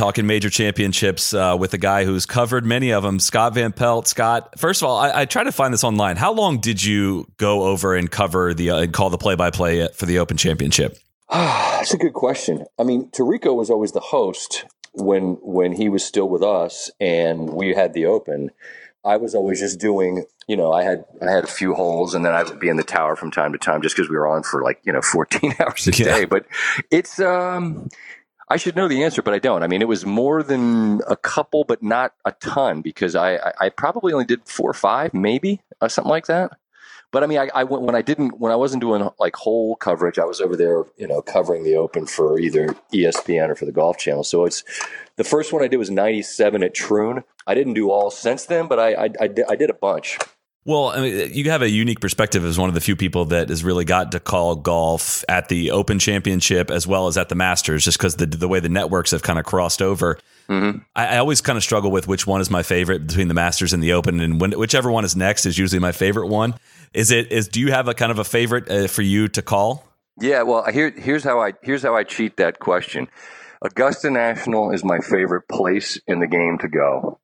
Talking major championships uh, with a guy who's covered many of them, Scott Van Pelt. Scott, first of all, I, I tried to find this online. How long did you go over and cover the uh, and call the play by play for the Open Championship? That's a good question. I mean, Tirico was always the host when when he was still with us, and we had the Open. I was always just doing, you know, I had I had a few holes, and then I would be in the tower from time to time, just because we were on for like you know 14 hours a Yeah. day. But it's um, I should know the answer, but I don't. I mean, it was more than a couple, but not a ton, because I I, probably only did four or five, maybe uh, something like that. But I mean, I, I went when I didn't when I wasn't doing like whole coverage. I was over there, you know, covering the Open for either ESPN or for the Golf Channel. So it's the first one I did was '97 at Troon. I didn't do all since then, but I I, I, did, I did a bunch. Well, I mean, you have a unique perspective as one of the few people that has really got to call golf at the Open Championship as well as at the Masters, just because the the way the networks have kind of crossed over. I, I always kind of struggle with which one is my favorite between the Masters and the Open, and when, whichever one is next is usually my favorite one. Is it? Is do you have a kind of a favorite uh, for you to call? Yeah, well, here here's how I here's how I cheat that question. Augusta National is my favorite place in the game to go.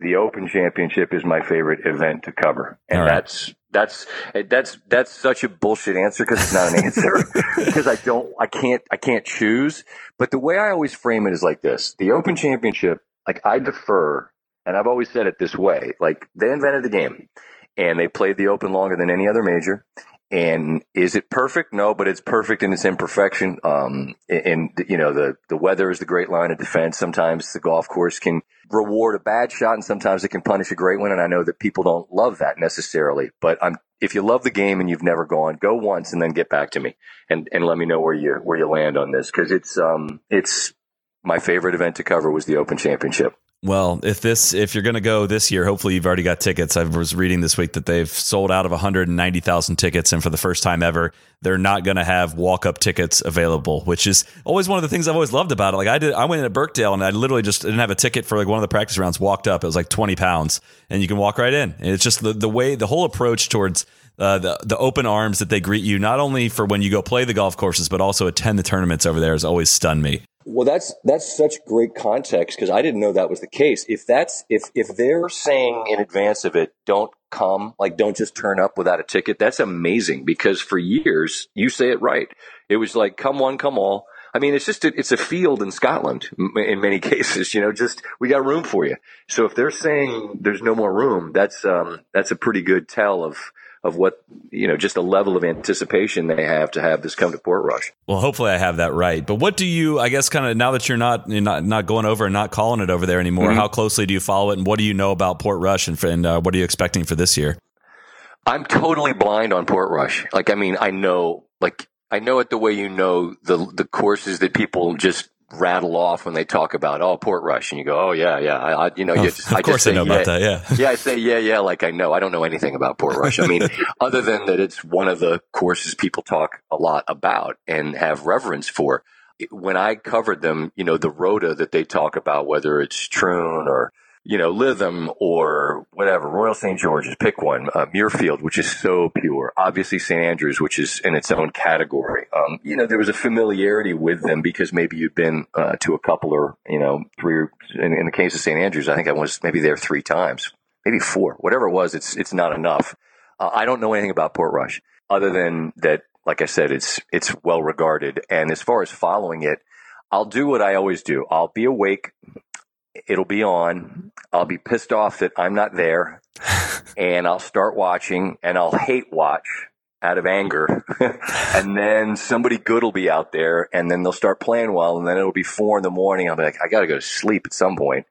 The Open Championship is my favorite event to cover, and right. that's that's that's that's such a bullshit answer because it's not an answer because I don't I can't I can't choose. But the way I always frame it is like this: the Open Championship, like I defer, and I've always said it this way: like they invented the game, and they played the Open longer than any other major. And is it perfect? No, but it's perfect in its imperfection. Um, and, and, you know, the, the weather is the great line of defense. Sometimes the golf course can reward a bad shot and sometimes it can punish a great one. And I know that people don't love that necessarily, but I'm, if you love the game and you've never gone, go once and then get back to me and, and let me know where you, where you land on this. Cause it's, um, it's my favorite event to cover was the Open Championship. Well, if this if you're going to go this year, hopefully you've already got tickets. I was reading this week that they've sold out of 190,000 tickets and for the first time ever, they're not going to have walk-up tickets available, which is always one of the things I've always loved about it. Like I did I went in at Birkdale and I literally just didn't have a ticket for like one of the practice rounds, walked up, it was like 20 pounds and you can walk right in. And it's just the the way the whole approach towards uh, the the open arms that they greet you, not only for when you go play the golf courses, but also attend the tournaments over there, has always stunned me. Well, that's that's such great context because I didn't know that was the case. If that's if if they're saying in advance of it, don't come, like don't just turn up without a ticket, that's amazing because for years you say it right. It was like come one, come all. I mean, it's just a, it's a field in Scotland in many cases. You know, just we got room for you. So if they're saying there's no more room, that's um that's a pretty good tell of of what you know, just the level of anticipation they have to have this come to Portrush. Well, hopefully I have that right. But what do you? I guess kind of now that you're not you're not not going over and not calling it over there anymore. Mm-hmm. How closely do you follow it, and what do you know about Portrush, and, and uh, what are you expecting for this year? I'm totally blind on Portrush. Like, I mean, I know, like, I know it the way you know the the courses that people just rattle off when they talk about oh Portrush, and you go, oh yeah, yeah, I, I you know, you Of- just, of I course just I know yeah, about that, yeah. yeah, I say yeah, yeah, like I know. I don't know anything about Portrush. I mean, other than that, it's one of the courses people talk a lot about and have reverence for. When I covered them, you know, the rota that they talk about, whether it's Troon or you know, Lytham or whatever, Royal St. George's, pick one, uh, Muirfield, which is so pure. Obviously, St. Andrews, which is in its own category. Um, you know, there was a familiarity with them because maybe you'd been uh, to a couple or, you know, three, or, in, in the case of St. Andrews, I think I was maybe there three times, maybe four, whatever it was, it's, it's not enough. Uh, I don't know anything about Portrush other than that, like I said, it's, it's well regarded. And as far as following it, I'll do what I always do. I'll be awake it'll be on. I'll be pissed off that I'm not there, and I'll start watching, and I'll hate watch out of anger, and then somebody good will be out there, and then they'll start playing well, and then it'll be four in the morning. I'll be like, I got to go to sleep at some point.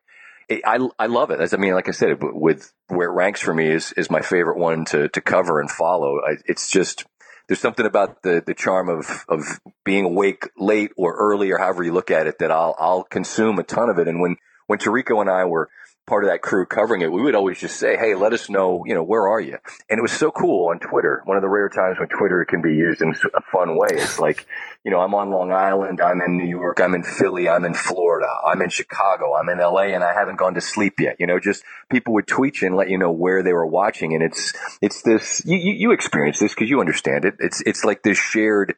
It, I I love it. As I mean, like I said, with where it ranks for me is is my favorite one to to cover and follow. I, it's just there's something about the the charm of of being awake late or early or however you look at it that I'll I'll consume a ton of it. And when when Tirico and I were part of that crew covering it, we would always just say, "Hey, let us know, you know, where are you?" And it was so cool on Twitter. One of the rare times when Twitter can be used in a fun way. It's like, you know, I'm on Long Island, I'm in New York, I'm in Philly, I'm in Florida, I'm in Chicago, I'm in LA, and I haven't gone to sleep yet. You know, just people would tweet you and let you know where they were watching, and it's it's this you you, you experience this because you understand it. It's it's like this shared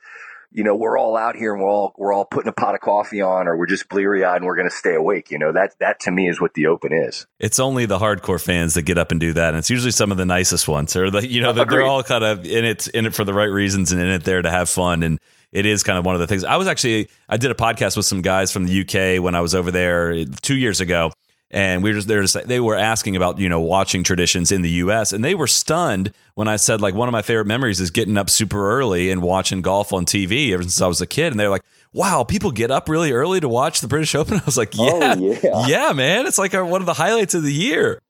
you know, we're all out here and we're all we're all putting a pot of coffee on, or we're just bleary eyed and we're going to stay awake. You know, that that to me is what the Open is. It's only the hardcore fans that get up and do that, and it's usually some of the nicest ones, or the you know they're, they're all kind of in it in it for the right reasons and in it there to have fun and. It is kind of one of the things. I was actually I did a podcast with some guys from the UK when I was over there two years ago, and we were just there to they were asking about you know watching traditions in the U.S. and they were stunned when I said like one of my favorite memories is getting up super early and watching golf on TV ever since I was a kid, and they're like, "Wow, people get up really early to watch the British Open." I was like, "Yeah, oh, yeah. yeah, man, it's like one of the highlights of the year."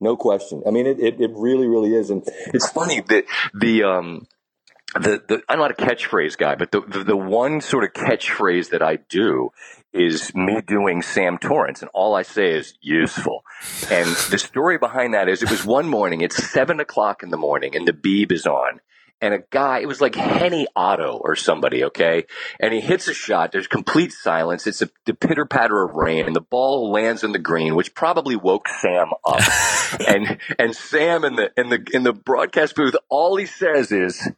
No question. I mean, it, it, it really, really is, and it's funny that the um the, the I'm not a catchphrase guy, but the, the, the one sort of catchphrase that I do is me doing Sam Torrance, and all I say is useful. And the story behind that is it was one morning, it's seven o'clock in the morning, and the Beeb is on. And a guy, it was like Hennie Otto or somebody, okay? And he hits a shot. There's complete silence. It's a, the pitter patter of rain, and the ball lands in the green, which probably woke Sam up. and and Sam in the in the in the broadcast booth, all he says is,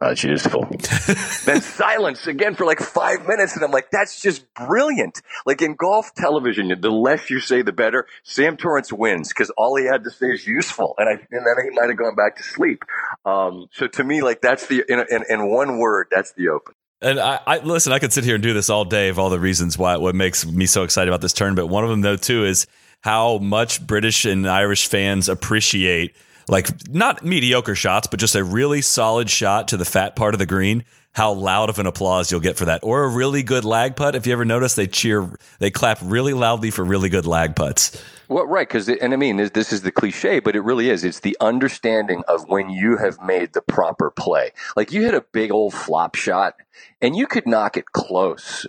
that's useful. then silence again for like five minutes, and I'm like, that's just brilliant. Like in golf television, the less you say, the better. Sam Torrance wins because all he had to say is useful, and I and then he might have gone back to sleep. Um, so to me, like that's the in, in, in one word, that's the Open. And I, I, listen. I could sit here and do this all day of all the reasons why what makes me so excited about this tournament. One of them, though, too, is how much British and Irish fans appreciate like not mediocre shots, but just a really solid shot to the fat part of the green, how loud of an applause you'll get for that. Or a really good lag putt. If you ever notice, they cheer, they clap really loudly for really good lag putts. Well, right, because and I mean this is the cliche, but it really is. It's the understanding of when you have made the proper play. Like you hit a big old flop shot, and you could knock it close,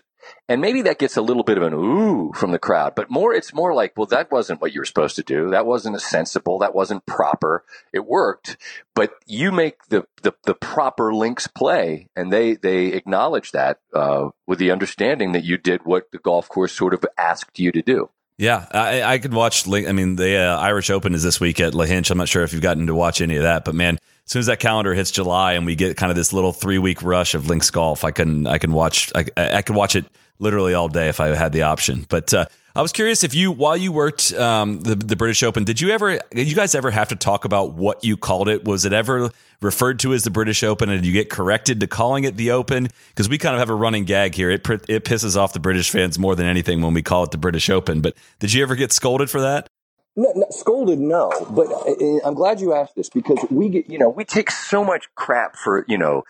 and maybe that gets a little bit of an ooh from the crowd, but more, it's more like, well, that wasn't what you were supposed to do. That wasn't sensible. That wasn't proper. It worked, but you make the, the, the proper links play and they, they acknowledge that, uh, with the understanding that you did what the golf course sort of asked you to do. Yeah, I, I could watch. Link I mean, the uh, Irish Open is this week at Lahinch. I'm not sure if you've gotten to watch any of that, but man, as soon as that calendar hits July and we get kind of this little three week rush of links golf, I can I can watch I, I can watch it literally all day if I had the option. But uh, I was curious if you, while you worked um, the the British Open, did you ever, you guys ever have to talk about what you called it? Was it ever referred to as the British Open, and did you get corrected to calling it the Open? Because we kind of have a running gag here. It it pisses off the British fans more than anything when we call it the British Open. But did you ever get scolded for that? No, no, scolded, no. But uh, uh, I'm glad you asked this because we get, you know, we take so much crap for, you know,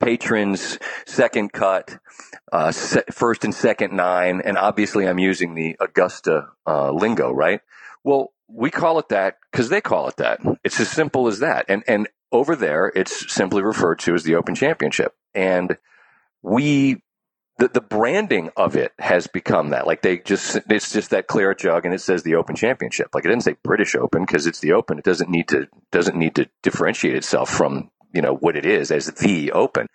patrons, second cut, uh, se- first and second nine, and obviously I'm using the Augusta uh, lingo, right? Well, we call it that because they call it that. It's as simple as that. And and over there, it's simply referred to as the Open Championship. And we the, the branding of it has become that. Like they just, it's just that clear jug and it says the Open Championship. Like it didn't say British Open because it's the Open. It doesn't need to, doesn't need to differentiate itself from, you know, what it is as the Open.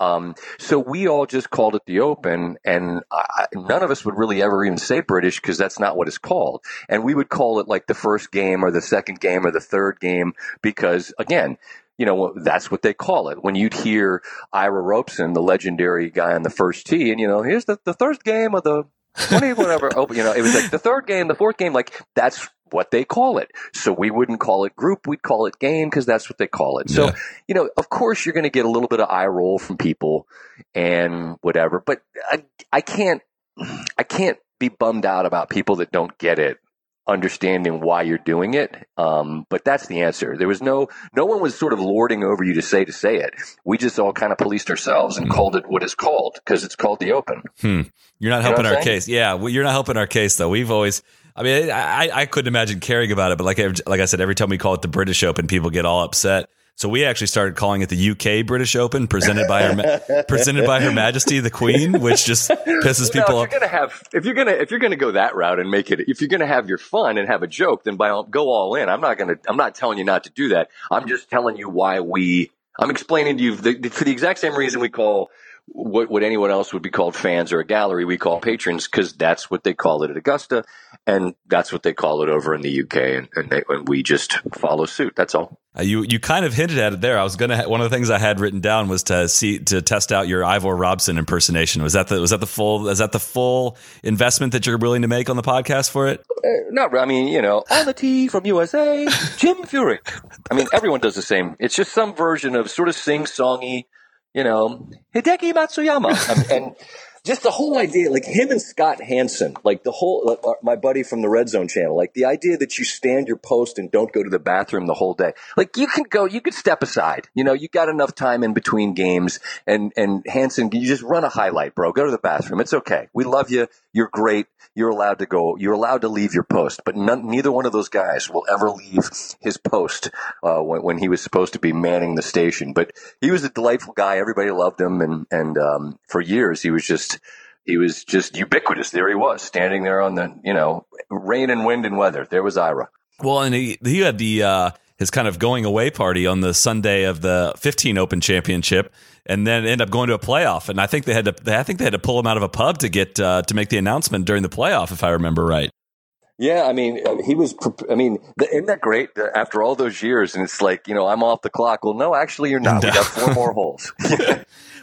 Um, so we all just called it the Open, and I, none of us would really ever even say British because that's not what it's called. And we would call it like the first game or the second game or the third game because, again, you know, that's what they call it. When you'd hear Ivor Robson, the legendary guy on the first tee, and you know, here's the, the third game of the 20, whatever, open, you know, it was like the third game, the fourth game, like that's what they call it. So we wouldn't call it group, we'd call it game because that's what they call it. So, yeah. you know, of course you're going to get a little bit of eye roll from people and whatever, but I, I can't, I can't be bummed out about people that don't get it understanding why you're doing it. Um, but that's the answer. There was no, no one was sort of lording over you to say to say it. We just all kind of policed ourselves and called it what it's called because it's called the open. Hmm. You're not helping you know our case. Yeah. Well, you're not helping our case though. We've always, I mean, I, I couldn't imagine caring about it, but like, like I said, every time we call it the British Open, people get all upset. So we actually started calling it the UK British Open, presented by her presented by Her Majesty the Queen, which just pisses people Now, off. if you're gonna have, if you're gonna, if you're gonna go that route and make it, if you're gonna have your fun and have a joke, then by all, go all in. I'm not gonna, I'm not telling you not to do that. I'm just telling you why we. I'm explaining to you the, the, for the exact same reason we call what what anyone else would be called fans or a gallery, we call patrons because that's what they call it at Augusta, and that's what they call it over in the UK, and and, they, and we just follow suit. That's all. Uh, you you kind of hinted at it there. I was gonna one of the things I had written down was to see to test out your Ivor Robson impersonation. Was that the was that the full is that the full investment that you're willing to make on the podcast for it? Uh, not, I mean, you know, all the tee from USA, Jim Furyk. I mean, everyone does the same. It's just some version of sort of sing-songy, you know, Hideki Matsuyama. I mean, um, and just the whole idea, like him and Scott Hanson, like the whole, like, uh, my buddy from the Red Zone channel, like the idea that you stand your post and don't go to the bathroom the whole day. Like you can go, you could step aside. You know, you got enough time in between games and, and Hansen, you just run a highlight, bro. Go to the bathroom. It's okay. We love you. You're great. You're allowed to go. You're allowed to leave your post, but none, neither one of those guys will ever leave his post uh, when, when he was supposed to be manning the station. But he was a delightful guy. Everybody loved him, and and um, for years he was just he was just ubiquitous. There he was, standing there on the you know rain and wind and weather. There was Ivor. Well, and he he had the uh, his kind of going away party on the Sunday of the 15 Open Championship, and then end up going to a playoff. And I think they had to I think they had to pull him out of a pub to get uh, to make the announcement during the playoff, if I remember right. Yeah, I mean, uh, he was. I mean, isn't that great? After all those years, and it's like you know, I'm off the clock. Well, no, actually, you're not. We got four more holes.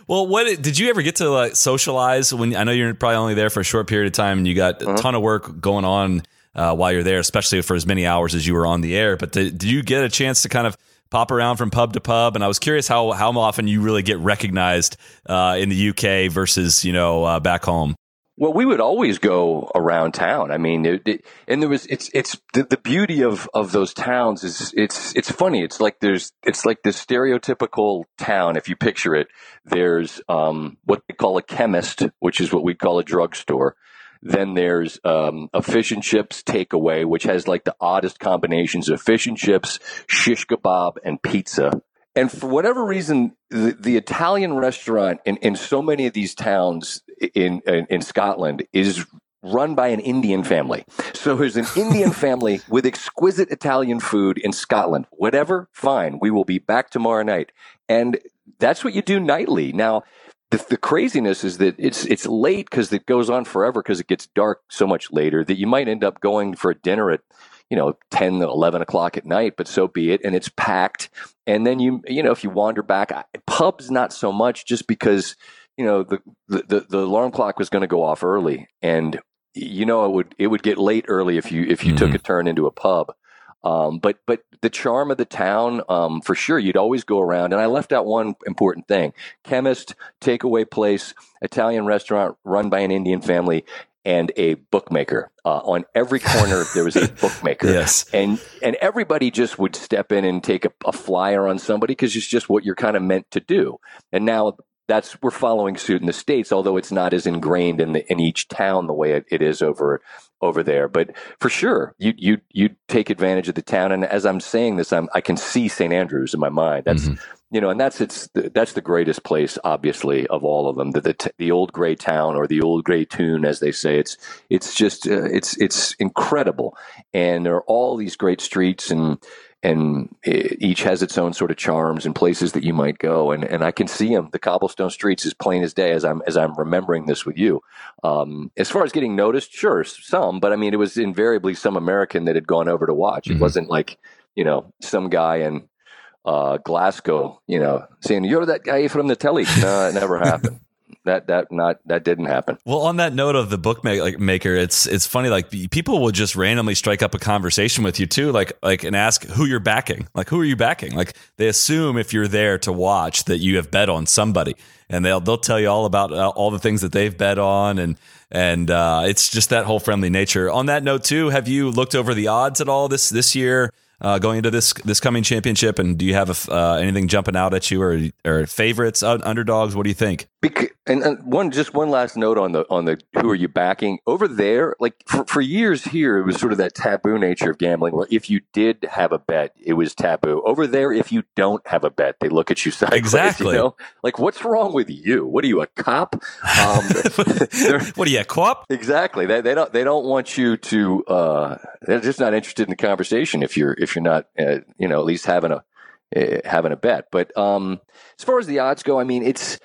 Well, what did you ever get to like socialize when I know you're probably only there for a short period of time and you got a ton of work going on uh, while you're there, especially for as many hours as you were on the air. But did, did you get a chance to kind of pop around from pub to pub? And I was curious how how often you really get recognized uh, in the UK versus you know uh, back home. Well, we would always go around town. I mean, it, it, and there was it's it's the, the beauty of of those towns is it's it's funny. It's like there's it's like this stereotypical town. If you picture it, there's um, what they call a chemist, which is what we call a drugstore. Then there's um, a fish and chips takeaway, which has like the oddest combinations of fish and chips, shish kebab, and pizza. And for whatever reason, the, the Italian restaurant in, in so many of these towns in, in, in Scotland is run by an Indian family. So there's an Indian family with exquisite Italian food in Scotland. Whatever, fine. We will be back tomorrow night. And that's what you do nightly. Now, the, the craziness is that it's it's late because it goes on forever because it gets dark so much later that you might end up going for a dinner at you know 10 11 o'clock at night but so be it and it's packed and then you you know if you wander back pubs not so much just because you know the the, the alarm clock was going to go off early and you know it would it would get late early if you if you took a turn into a pub um, but but the charm of the town um, for sure you'd always go around and i left out one important thing chemist takeaway place italian restaurant run by an indian family and a bookmaker. Uh, on every corner, there was a bookmaker. Yes. And and everybody just would step in and take a, a flyer on somebody because it's just what you're kind of meant to do. And now that's we're following suit in the states, although it's not as ingrained in the in each town the way it, it is over over there. But for sure, you you you take advantage of the town. And as I'm saying this, I'm I can see St Andrews in my mind. That's you know, and that's it's that's the greatest place, obviously, of all of them. The the, the old gray town or the old gray tune, as they say. It's it's just uh, it's it's incredible, and there are all these great streets and and it, each has its own sort of charms and places that you might go. And and I can see them, the cobblestone streets, as plain as day as I'm as I'm remembering this with you. Um, as far as getting noticed, sure, some, but I mean, it was invariably some American that had gone over to watch. It Mhm. wasn't like you know some guy in uh, Glasgow, you know, saying you're that guy from the telly. No, it never happened. That that not that didn't happen. Well, on that note of the bookmaker, like, maker, it's it's funny. Like people will just randomly strike up a conversation with you too, like like and ask who you're backing. Like who are you backing? Like they assume if you're there to watch that you have bet on somebody, and they'll they'll tell you all about uh, all the things that they've bet on, and and uh, it's just that whole friendly nature. On that note too, have you looked over the odds at all this this year? Uh, going into this this coming championship? And do you have a, uh, anything jumping out at you, or or favorites, uh, underdogs? What do you think? Bec- and, and one just one last note on the on the who are you backing over there? Like for, for years here, it was sort of that taboo nature of gambling. Where if you did have a bet, it was taboo. Over there, if you don't have a bet, they look at you sideways. Exactly. You know? Like what's wrong with you? What are you a cop? Um, what are you a co-op? Exactly. They, they don't they don't want you to. Uh, they're just not interested in the conversation if you're if you're not uh, you know at least having a uh, having a bet. But um, as far as the odds go, I mean it's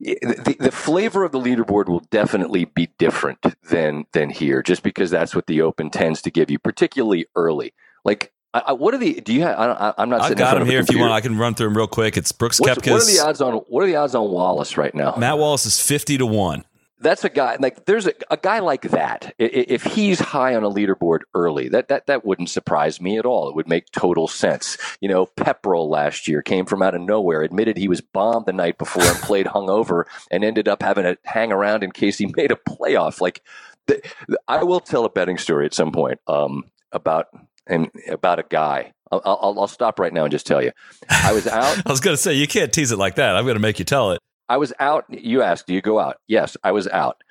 the, the flavor of the leaderboard will definitely be different than than here, just because that's what the Open tends to give you, particularly early. Like, I, I, what are the? Do you have? I, am not. I've got them here. If you want, I can run through them real quick. It's Brooks Koepka. What are the odds on? What are the odds on Wallace right now? Matt Wallace is fifty to one that's a guy like there's a, a guy like that. If he's high on a leaderboard early, that that that wouldn't surprise me at all. It would make total sense. You know, Pepperell last year came from out of nowhere, admitted he was bombed the night before and played hungover, and ended up having to hang around in case he made a playoff. Like, the, I will tell a betting story at some point um, about and about a guy. I'll, I'll, I'll stop right now and just tell you. I was out. I was going to say you can't tease it like that. I'm going to make you tell it. I was out. You asked, do you go out? Yes, I was out.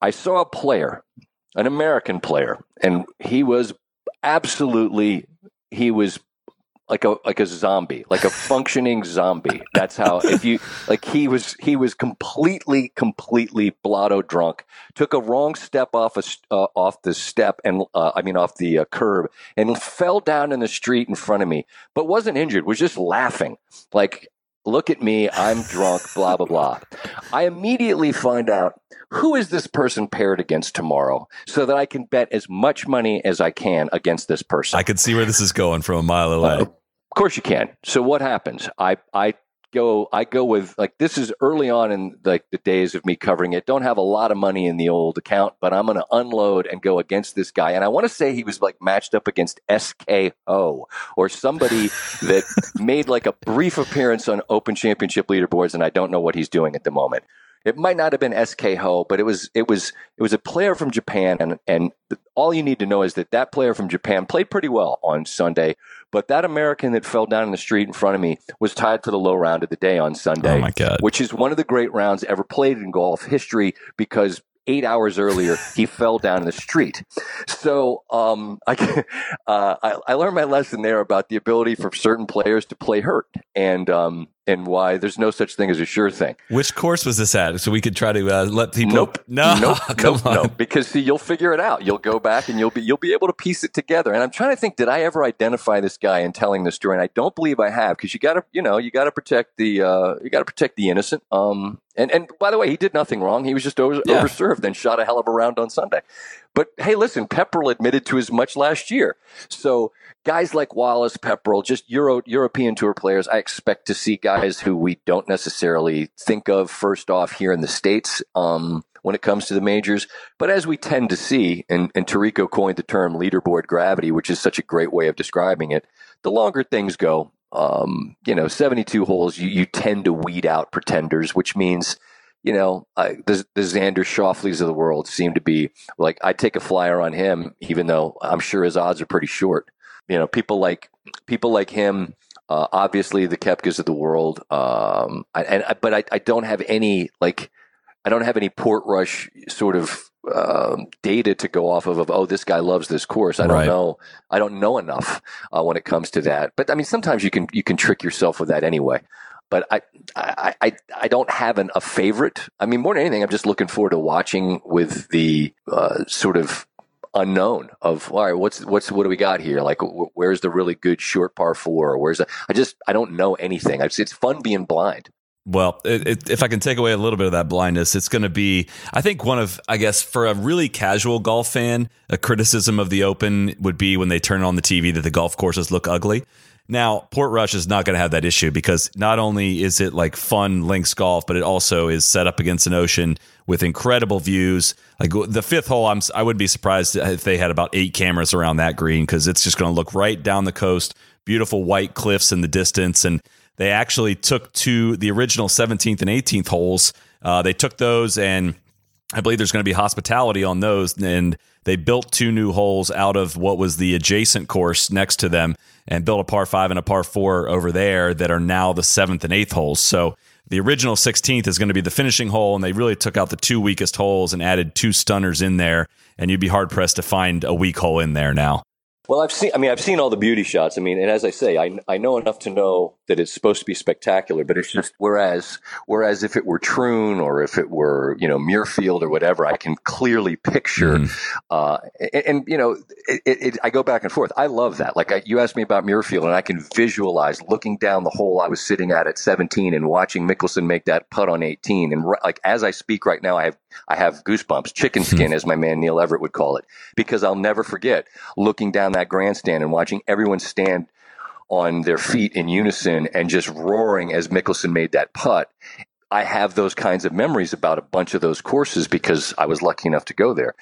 I saw a player, an American player, and he was absolutely, he was like a like a zombie, like a functioning zombie. That's how if you like he was he was completely completely blotto drunk. Took a wrong step off a uh, off the step and uh, I mean off the uh, curb and fell down in the street in front of me, but wasn't injured. Was just laughing like look at me, I'm drunk, blah, blah, blah. I immediately find out who is this person paired against tomorrow so that I can bet as much money as I can against this person. I can see where this is going from a mile away. Uh, of course you can. So what happens? I, I go I go with like this is early on in like the days of me covering it. Don't have a lot of money in the old account, but I'm going to unload and go against this guy. And I want to say he was like matched up against SK Ho or somebody that made like a brief appearance on Open Championship leaderboards, and I don't know what he's doing at the moment. It might not have been SK Ho, but it was it was it was a player from Japan, and and all you need to know is that that player from Japan played pretty well on Sunday. But that American that fell down in the street in front of me was tied for the low round of the day on Sunday. Oh my god! Which is one of the great rounds ever played in golf history because eight hours earlier, he fell down in the street. So um, I, uh, I, I, learned my lesson there about the ability for certain players to play hurt and um, and why there's no such thing as a sure thing. Which course was this at? So we could try to uh, let people. Nope. No. Nope. Come nope, on. No. Because see, you'll figure it out. You'll go back and you'll be you'll be able to piece it together. And I'm trying to think, did I ever identify this guy in telling the story? And I don't believe I have because you got to you know you got to protect the uh, you got to protect the innocent. Um, and and by the way, he did nothing wrong. He was just over, yeah. overserved and shot a hell of a round on Sunday. But hey, listen, Pepperell admitted to as much last year. So guys like Wallace, Pepperell, just Euro, European Tour players, I expect to see guys who we don't necessarily think of first off here in the States um, when it comes to the majors. But as we tend to see, and, and Tirico coined the term leaderboard gravity, which is such a great way of describing it, the longer things go, um, you know, 72 holes, you, you tend to weed out pretenders, which means – you know, uh, the, the Xander Schauffele's of the world seem to be like I'd take a flyer on him, even though I'm sure his odds are pretty short you know, people like people like him. Uh, obviously, the Koepkas of the world. Um, I, and but I, I don't have any like I don't have any Portrush sort of um, data to go off of, of. Oh, this guy loves this course. I don't right. know. I don't know enough uh, when it comes to that. But I mean, sometimes you can you can trick yourself with that anyway. But I I I, I don't have an, a favorite. I mean, more than anything, I'm just looking forward to watching with the uh, sort of unknown of all right what's what's what do we got here like where's the really good short par four where's the, i just i don't know anything it's, it's fun being blind well, it, it, if I can take away a little bit of that blindness, it's going to be, I think, one of, I guess, for a really casual golf fan, a criticism of the Open would be when they turn on the TV that the golf courses look ugly. Now, Portrush is not going to have that issue because not only is it like fun links golf, but it also is set up against an ocean with incredible views. Like the fifth hole, I'm I wouldn't be surprised if they had about eight cameras around that green because it's just going to look right down the coast, beautiful white cliffs in the distance, and they actually took to the original 17th and 18th holes. Uh, they took those and I believe there's going to be hospitality on those, and they built two new holes out of what was the adjacent course next to them, and built a par five and a par four over there that are now the seventh and eighth holes. So the original 16th is going to be the finishing hole, and they really took out the two weakest holes and added two stunners in there, and you'd be hard pressed to find a weak hole in there now. Well, I've seen. I mean, I've seen all the beauty shots. I mean, and as I say, I I know enough to know that it's supposed to be spectacular. But it's just whereas whereas if it were Troon or if it were you know Muirfield or whatever, I can clearly picture. Mm. Uh, and, and, you know, it, it, I go back and forth. I love that. Like I, you asked me about Muirfield, and I can visualize looking down the hole I was sitting at at 17 and watching Mickelson make that putt on 18. And like as I speak right now, I have I have goosebumps, chicken skin, as my man Neil Everett would call it, because I'll never forget looking down that grandstand and watching everyone stand on their feet in unison and just roaring as Mickelson made that putt. I have those kinds of memories about a bunch of those courses because I was lucky enough to go there.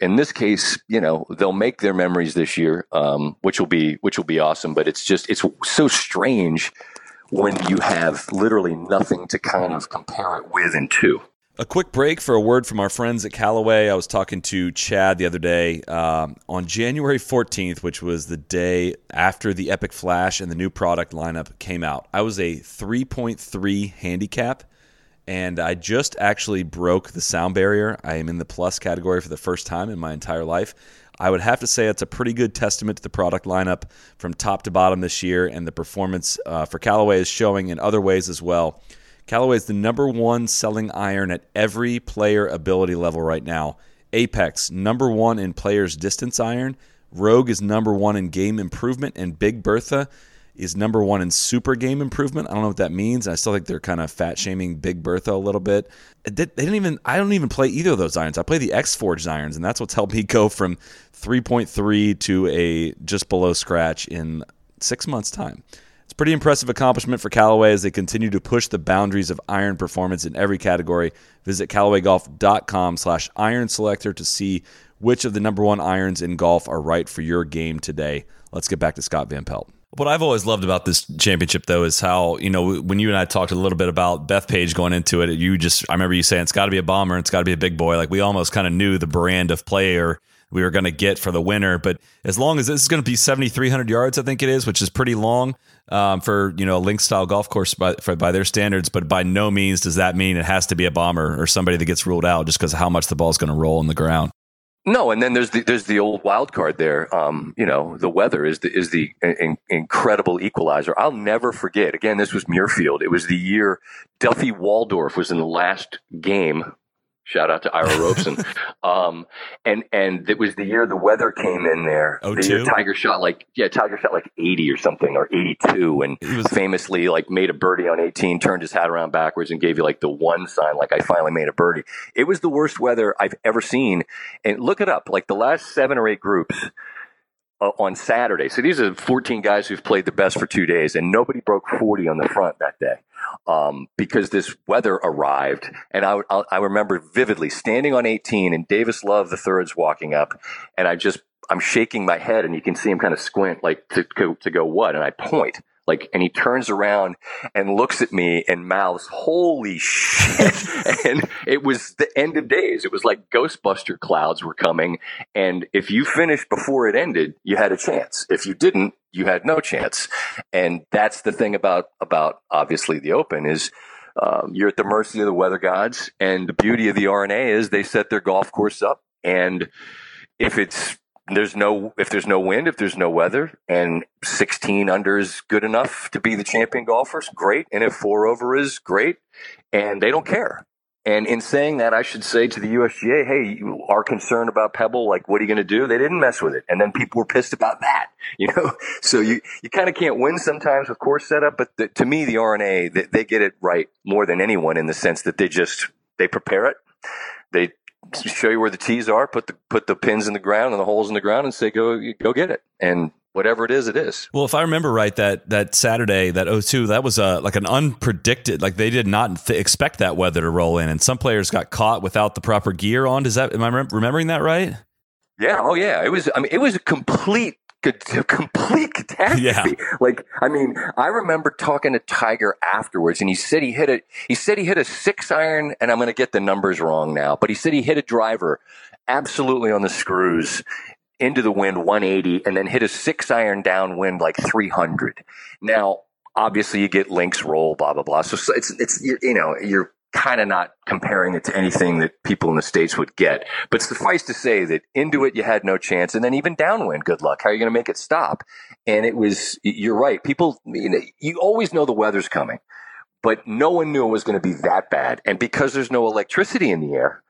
In this case, you know, they'll make their memories this year, um, which will be which will be awesome. But it's just it's so strange when you have literally nothing to kind of compare it with and to. A quick break for a word from our friends at Callaway. I was talking to Chad the other day um, on January 14th, which was the day after the Epic Flash and the new product lineup came out. I was a 3.3 handicap, and I just actually broke the sound barrier. I am in the plus category for the first time in my entire life. I would have to say it's a pretty good testament to the product lineup from top to bottom this year, and the performance uh, for Callaway is showing in other ways as well. Callaway is the number one selling iron at every player ability level right now. Apex, number one in players' distance iron. Rogue is number one in game improvement. And Big Bertha is number one in super game improvement. I don't know what that means. I still think they're kind of fat shaming Big Bertha a little bit. They didn't even. I don't even play either of those irons. I play the X Forged irons, and that's what's helped me go from 3.3 to a just below scratch in six months' time. It's pretty impressive accomplishment for Callaway as they continue to push the boundaries of iron performance in every category. Visit CallawayGolf.com slash iron selector to see which of the number one irons in golf are right for your game today. Let's get back to Scott Van Pelt. What I've always loved about this championship, though, is how, you know, when you and I talked a little bit about Bethpage going into it, you just, I remember you saying it's got to be a bomber, and it's got to be a big boy. Like we almost kind of knew the brand of player we were going to get for the winner. But as long as this is going to be 7,300 yards, I think it is, which is pretty long um, for you know a link style golf course by for, by their standards. But by no means does that mean it has to be a bomber or somebody that gets ruled out just because how much the ball is going to roll in the ground. No, and then there's the there's the old wild card there. Um, you know, the weather is the is the in, incredible equalizer. I'll never forget. Again, this was Muirfield. It was the year Duffy Waldorf was in the last game Shout out to Ivor Robson. um, and and it was the year the weather came in there. Oh, the year Tiger shot like yeah, Tiger shot like eighty or something or eighty two, and was, famously like made a birdie on eighteen, turned his hat around backwards, and gave you like the one sign, like I finally made a birdie. It was the worst weather I've ever seen. And look it up, like the last seven or eight groups uh, on Saturday. So these are 14 guys who've played the best for two days, and nobody broke 40 on the front that day um, because this weather arrived. And I, I, I remember vividly standing on 18, and Davis Love the third's walking up, and I just I'm shaking my head, and you can see him kind of squint, like to go to go what, and I point. Like, and he turns around and looks at me and mouths, holy shit. and it was the end of days. It was like Ghostbuster clouds were coming. And if you finished before it ended, you had a chance. If you didn't, you had no chance. And that's the thing about, about obviously the open is, um, you're at the mercy of the weather gods. And the beauty of the R&A is they set their golf course up. And if it's there's no if there's no wind, if there's no weather, and 16 under is good enough to be the champion golfers, great. And if four over is great, and they don't care. And in saying that, I should say to the USGA, hey, you are concerned about Pebble. Like, what are you going to do? They didn't mess with it. And then people were pissed about that, you know? So you, you kind of can't win sometimes with course setup. But the, to me, the R&A, they, they get it right more than anyone in the sense that they just, they prepare it. They show you where the tees are, put the put the pins in the ground and the holes in the ground, and say go go get it. And whatever it is, it is. Well, if I remember right, that that Saturday, that 02, that was a like an unpredicted. Like they did not th- expect that weather to roll in, and some players got caught without the proper gear on. Does that am I remembering that right? Yeah. Oh, yeah. It was. I mean, it was a complete complete catastrophe. Yeah. Like, I mean, I remember talking to Tiger afterwards, and he said he hit a he said he hit a six iron, and I'm going to get the numbers wrong now, but he said he hit a driver absolutely on the screws into the wind 180, and then hit a six iron downwind like 300. Now, obviously, you get links roll, blah blah blah. So, it's it's you know you're kind of not comparing it to anything that people in the states would get. But suffice to say that into it you had no chance, and then even downwind, good luck. How are you going to make it stop? And it was you're right. People, you, know, you always know the weather's coming, but no one knew it was going to be that bad. And because there's no electricity in the air,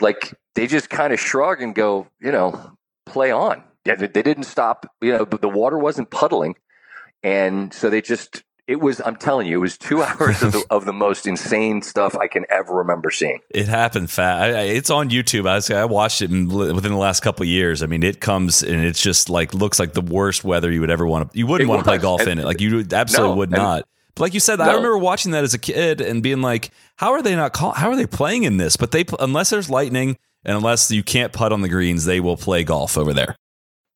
like they just kind of shrug and go, you know, play on. They didn't stop. You know, the water wasn't puddling, and so they just it was i'm telling you it was two hours of the, of the most insane stuff i can ever remember seeing it happened fast it's on youtube i, was, I watched it in, within the last couple years i mean it comes and it's just like looks like the worst weather you would ever want to you wouldn't it want was. to play golf and, in it like you absolutely no, would not but like you said, no. I remember watching that as a kid and being like, "How are they not call- How are they playing in this?" But they, unless there's lightning and unless you can't putt on the greens, they will play golf over there.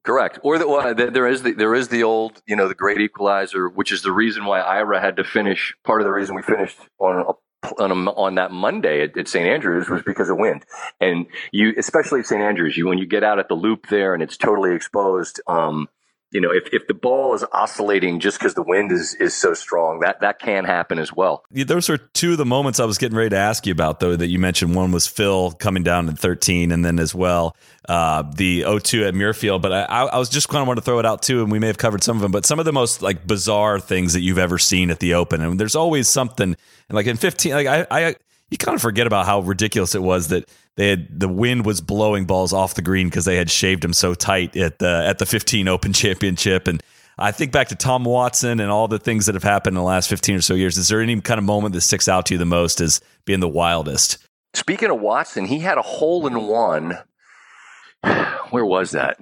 Correct. Or the, well, there is the, there is the old, you know, the great equalizer, which is the reason why Ivor had to finish. Part of the reason we finished on a, on, a, on that Monday at, at St. Andrews was because of wind. And you, especially at St. Andrews, you when you get out at the loop there and it's totally exposed, um, you know, if, if the ball is oscillating just because the wind is, is so strong, that, that can happen as well. Yeah, those are two of the moments I was getting ready to ask you about, though, that you mentioned. One was Phil coming down in 13, and then as well, uh, the 0-2 at Muirfield. But I, I was just kind of want to throw it out, too, and we may have covered some of them, but some of the most like bizarre things that you've ever seen at the Open. And there's always something, like in 15, like I, I you kind of forget about how ridiculous it was that they had the wind was blowing balls off the green because they had shaved them so tight at the at the 15 Open Championship and I think back to Tom Watson and all the things that have happened in the last 15 or so years. Is there any kind of moment that sticks out to you the most as being the wildest? Speaking of Watson, he had a hole in one. Where was that?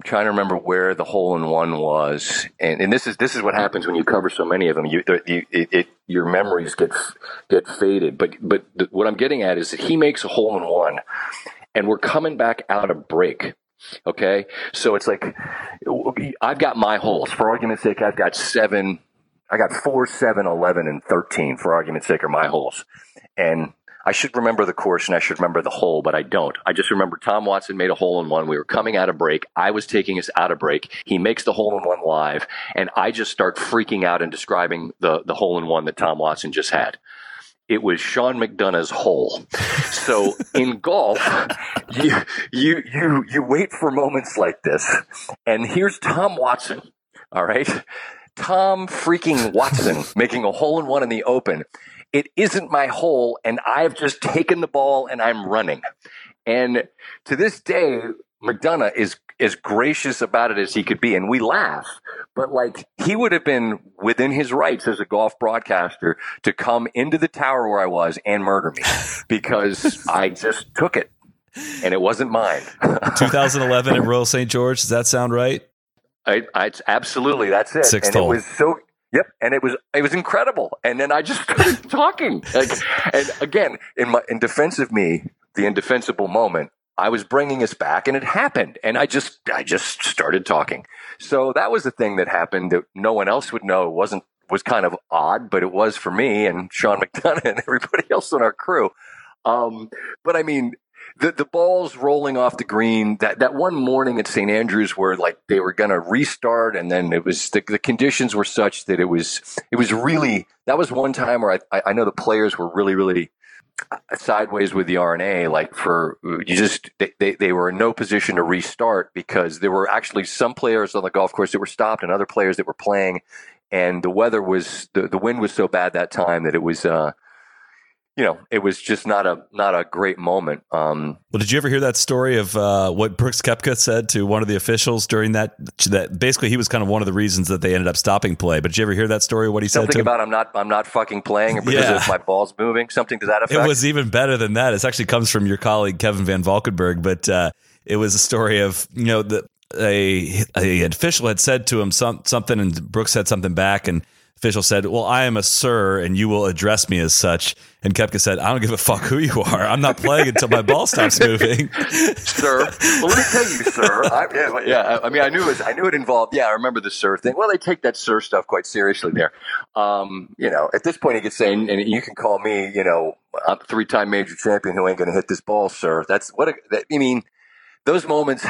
I'm trying to remember where the hole in one was, and, and this is this is what happens when you cover so many of them. You, you it, it, your memories get get faded. But but the, what I'm getting at is that he makes a hole in one, and we're coming back out of break. Okay, so it's like I've got my holes. For argument's sake, I've got seven. I got four, seven, eleven, and thirteen. For argument's sake, are my holes, and I should remember the course and I should remember the hole, but I don't. I just remember Tom Watson made a hole in one. We were coming out of break. I was taking us out of break. He makes the hole in one live, and I just start freaking out and describing the, the hole in one that Tom Watson just had. It was Sean McDonough's hole. So in golf, you, you, you, you wait for moments like this. And here's Tom Watson. All right. Tom freaking Watson making a hole in one in the open it isn't my hole and I've just taken the ball and I'm running. And to this day, McDonough is as gracious about it as he could be. And we laugh, but like he would have been within his rights as a golf broadcaster to come into the tower where I was and murder me because I just took it and it wasn't mine. 2011 at Royal St. George. Does that sound right? I, I absolutely that's it. Sixth and hole. it was so Yep, and it was it was incredible. And then I just started talking. Like, and again, in my in defense of me, the indefensible moment, I was bringing us back, and it happened. And I just I just started talking. So that was the thing that happened that no one else would know. It wasn't was kind of odd, but it was for me and Sean McDonough and everybody else on our crew. Um, but I mean, the the balls rolling off the green that that one morning at St Andrews where like they were going to restart and then it was the, the conditions were such that it was it was really that was one time where I I know the players were really really sideways with the R&A like for you just they, they were in no position to restart because there were actually some players on the golf course that were stopped and other players that were playing and the weather was the, the wind was so bad that time that it was uh you know, it was just not a not a great moment. Um, well, did you ever hear that story of uh, what Brooks Koepka said to one of the officials during that? That basically he was kind of one of the reasons that they ended up stopping play. But did you ever hear that story? What he something said to about I'm not I'm not fucking playing because yeah. of my balls moving. Something to that effect. It was even better than that. It actually comes from your colleague Kevin Van Valkenburg, but uh, it was a story of you know the a a official had said to him some, something, and Brooks said something back, and official said, "Well, I am a sir, and you will address me as such." And Koepka said, "I don't give a fuck who you are. I'm not playing until my ball stops moving." sir, well, let me tell you, sir. I, yeah, yeah, I mean, I knew it. I knew it involved. Yeah, I remember the sir thing. Well, they take that sir stuff quite seriously there. Um, you know, at this point, he could say, and you can call me, you know, I'm a three-time major champion who ain't going to hit this ball, sir. That's what I mean. Those moments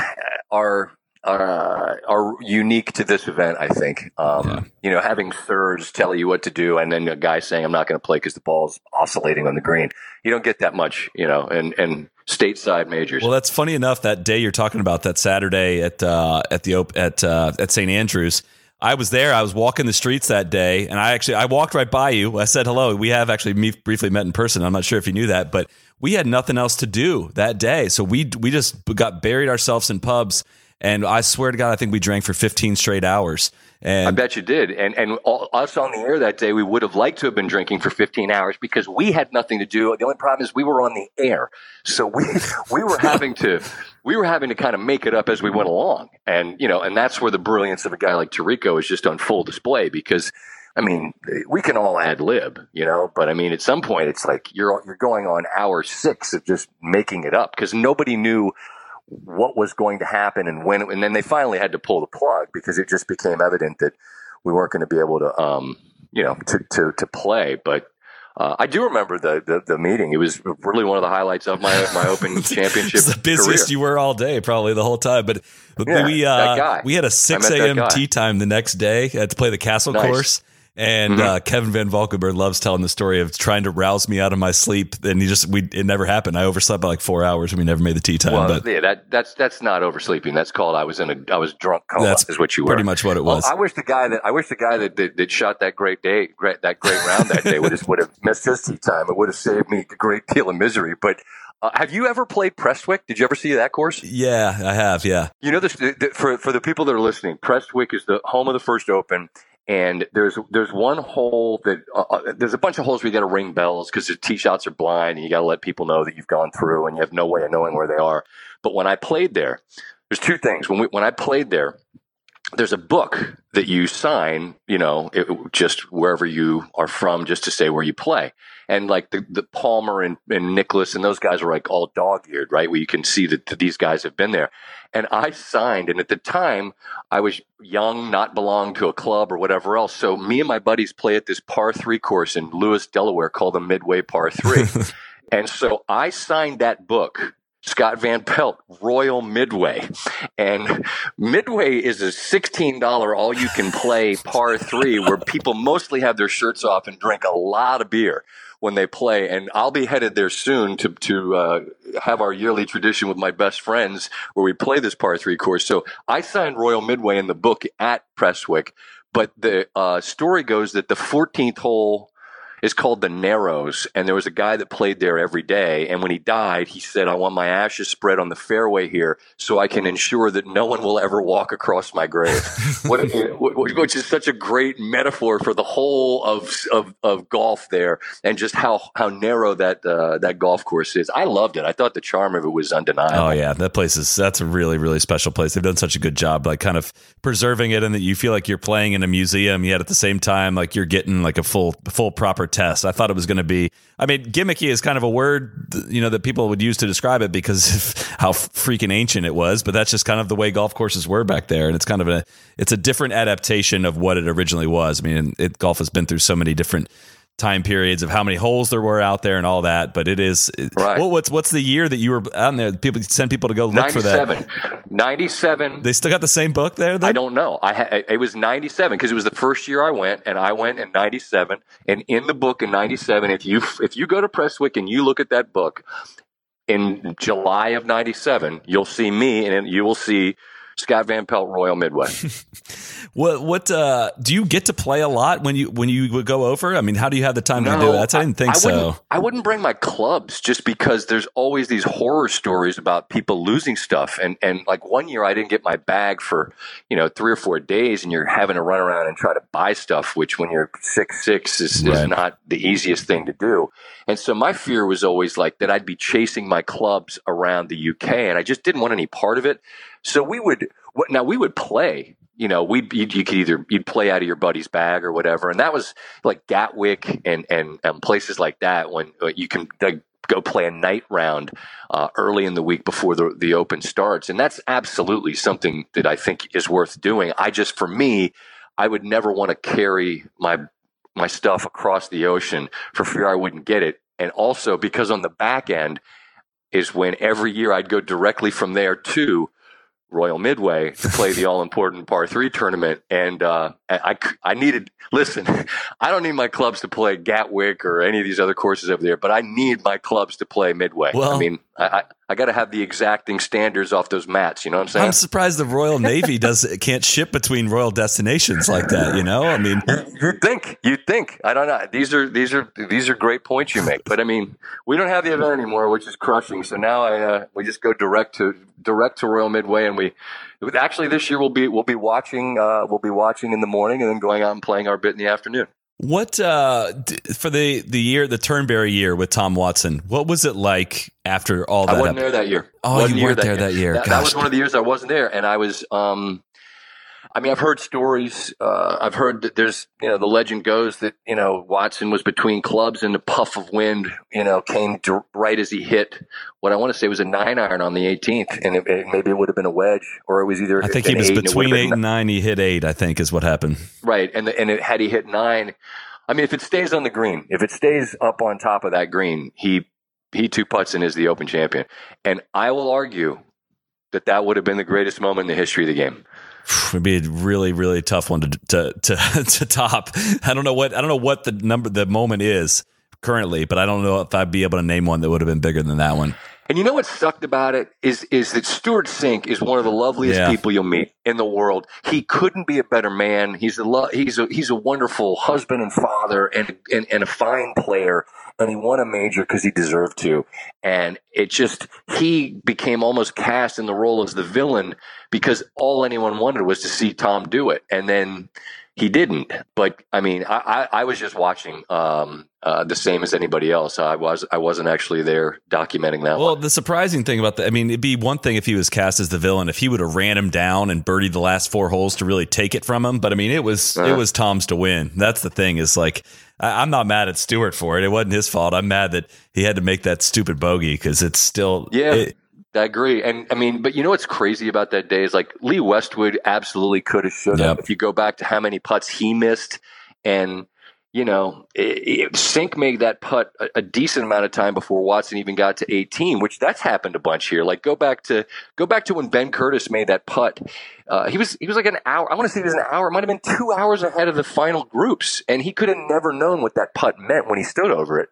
are are are unique to this event. I think. Um, yeah. You know, having sirs tell you what to do, and then a guy saying, "I'm not going to play because the ball's oscillating on the green." You don't get that much, you know, and and stateside majors. Well, that's funny enough. That day you're talking about, that Saturday at uh, at the at uh, at St Andrews. I was there. I was walking the streets that day, and I actually I walked right by you. I said hello. We have actually me- briefly met in person. I'm not sure if you knew that, but we had nothing else to do that day, so we we just got buried ourselves in pubs and I swear to God, I think we drank for 15 straight hours. And I bet you did. And and all, us on the air that day, we would have liked to have been drinking for 15 hours because we had nothing to do. The only problem is we were on the air, so we we were having to we were having to kind of make it up as we went along. And you know, and that's where the brilliance of a guy like Tirico is just on full display because. I mean, we can all ad lib, you know, but I mean, at some point, it's like you're you're going on hour six of just making it up because nobody knew what was going to happen and when, and then they finally had to pull the plug because it just became evident that we weren't going to be able to, um, you know, to, to, to play. But, uh, I do remember the, the, the meeting. It was really one of the highlights of my my Open Championship. it's the busiest career. you were all day, probably the whole time. But yeah, we uh, we had a six a.m. tee time the next day to play the Castle nice. course, and mm-hmm. uh, Kevin Van Valkenburg loves telling the story of trying to rouse me out of my sleep, and he just we it never happened. I overslept by like four hours, and we never made the tee time. Well, but yeah, that that's that's not oversleeping. That's called I was in a I was drunk coma. That's is what you were. Pretty much what it was. Well, I wish the guy that I wish the guy that, that, that shot that great day great, that great round that day would have would have missed his tee time. It would have saved me a great deal of misery. But uh, have you ever played Prestwick? Did you ever see that course? Yeah, I have. Yeah. You know this the, for for the people that are listening. Prestwick is the home of the first Open and there's there's one hole that uh, uh there's a bunch of holes where you got to ring bells because the tee shots are blind and you got to let people know that you've gone through and you have no way of knowing where they are. But when I played there, there's two things. When we, when I played there, there's a book that you sign, you know, it, just wherever you are from, just to say where you play. And like the, the Palmer and, and Nicklaus and those guys are like all dog eared, right? Where you can see that, that these guys have been there. And I signed, and at the time, I was young, not belong to a club or whatever else. So me and my buddies play at this par three course in Lewes, Delaware called the Midway Par Three. and so I signed that book Scott Van Pelt, Royal Midway. And Midway is a $16 all you can play par three where people mostly have their shirts off and drink a lot of beer when they play. And I'll be headed there soon to to uh, have our yearly tradition with my best friends where we play this par three course. So I signed Royal Midway in the book at Prestwick, but the uh, story goes that the 14th hole is called the Narrows, and there was a guy that played there every day. And when he died, he said, "I want my ashes spread on the fairway here, so I can ensure that no one will ever walk across my grave." what, which is such a great metaphor for the whole of, of, of golf there, and just how how narrow that uh, that golf course is. I loved it. I thought the charm of it was undeniable. Oh yeah, that place is that's a really really special place. They've done such a good job, like kind of preserving it, and that you feel like you're playing in a museum. Yet at the same time, like you're getting like a full full proper test. I thought it was going to be. I mean, gimmicky is kind of a word you know that people would use to describe it because of how freaking ancient it was. But that's just kind of the way golf courses were back there, and it's kind of a it's a different adaptation of what it originally was. I mean, it, golf has been through so many different time periods of how many holes there were out there and all that. But it is right. Well, what's what's the year that you were out there? People send people to go look for that. Ninety-seven. They still got the same book there. Then? I don't know. I ha- it was ninety-seven because it was the first year I went, and I went in ninety-seven. And in the book in ninety-seven, if you if you go to Prestwick and you look at that book in July of ninety-seven, you'll see me, and you will see Scott Van Pelt Royal Midway. what what uh, do you get to play a lot when you when you would go over? I mean, how do you have the time no, to do that? I didn't think I, I so. I wouldn't bring my clubs just because there's always these horror stories about people losing stuff. And and like one year I didn't get my bag for, you know, three or four days and you're having to run around and try to buy stuff, which when you're six six is, right. is not the easiest thing to do. And so my fear was always like that I'd be chasing my clubs around the UK and I just didn't want any part of it. So we would now we would play you know, we you, you could either you'd play out of your buddy's bag or whatever, and that was like Gatwick and and, and places like that when uh, you can like, go play a night round uh, early in the week before the the Open starts, and that's absolutely something that I think is worth doing. I just for me, I would never want to carry my my stuff across the ocean for fear I wouldn't get it, and also because on the back end is when every year I'd go directly from there to Royal Midway to play the all important par three tournament. And uh, I, I needed, listen, I don't need my clubs to play Gatwick or any of these other courses over there, but I need my clubs to play Midway. Well, I mean, I, I got to have the exacting standards off those mats. You know what I'm saying? I'm surprised the Royal Navy does can't ship between royal destinations like that. You know, I mean, you think you think I don't know. These are these are these are great points you make. But I mean, we don't have the event anymore, which is crushing. So now I uh, we just go direct to direct to Royal Midway, and we actually this year we'll be we'll be watching uh, we'll be watching in the morning, and then going out and playing our bit in the afternoon. What uh, for the the year the Turnberry year with Tom Watson? What was it like after all that? I wasn't there that year. Oh, you weren't there that year. That, that, was one of the years I wasn't there, and I was. Um, I mean, I've heard stories. Uh, I've heard that there's, you know, the legend goes that you know Watson was between clubs and a puff of wind, you know, came to, right as he hit what I want to say was a nine iron on the 18th, and it, it, maybe it would have been a wedge, or it was either. I think he was eight, between eight and nine. He hit eight. I think is what happened. Right, and the, and it, had he hit nine, I mean, if it stays on the green, if it stays up on top of that green, he he two putts and is the Open champion. And I will argue that that would have been the greatest moment in the history of the game. It'd be a really, really tough one to to to, to top. I don't know what I don't know what the number the moment is currently, but I don't know if I'd be able to name one that would have been bigger than that one. And you know what sucked about it is is that Stewart Cink is one of the loveliest yeah. people you'll meet in the world. He couldn't be a better man. He's a lo- he's a he's a wonderful husband and father and and, and a fine player. And he won a major because he deserved to. And it just he became almost cast in the role as the villain because all anyone wanted was to see Tom do it. And then he didn't. But I mean, I, I, I was just watching um, uh, the same as anybody else. I was I wasn't actually there documenting that. Well, one. the surprising thing about that, I mean, it'd be one thing if he was cast as the villain, if he would have ran him down and birdied the last four holes to really take it from him. But I mean, it was uh-huh. it was Tom's to win. That's the thing. Is like I, am not mad at Stewart for it. It wasn't his fault. I'm mad that he had to make that stupid bogey because it's still yeah. It, I agree. And I mean, but you know what's crazy about that day is like Lee Westwood absolutely could have, should have. Yep. If you go back to how many putts he missed, and you know, it, it, Cink made that putt a, a, decent amount of time before Watson even got to 18, which that's happened a bunch here. Like go back to go back to when Ben Curtis made that putt. Uh, he was he was like an hour. I want to say it was an hour. It might have been two hours ahead of the final groups, and he could have never known what that putt meant when he stood over it.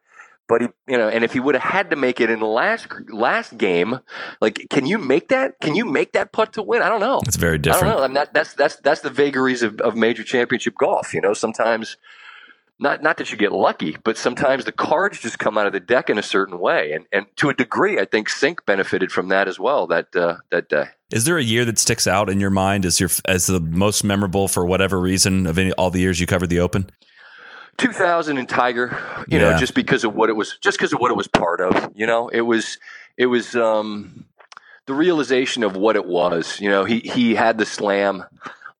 But he, you know, and if he would have had to make it in the last last game, like, can you make that? Can you make that putt to win? I don't know. It's very different. I don't know. I mean, that, that's that's that's the vagaries of, of major championship golf. You know, sometimes not not that you get lucky, but sometimes the cards just come out of the deck in a certain way, and and to a degree, I think Cink benefited from that as well. That uh, that day. Is there a year that sticks out in your mind as your as the most memorable for whatever reason of any all the years you covered the Open? 2000 and Tiger, you yeah. know, just because of what it was, just because of what it was part of. You know, it was, it was um, the realization of what it was. You know, he he had the slam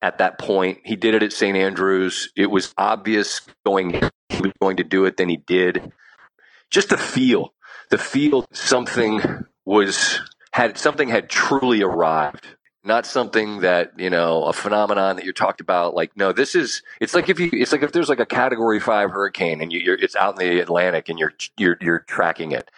at that point. He did it at St. Andrews. It was obvious going he was going to do it. Then he did. Just the feel, the feel something was had something had truly arrived not something that you know a phenomenon that you're talked about like no this is it's like if you it's like if there's like a category five hurricane and you, are it's out in the atlantic and you're you're you're tracking it.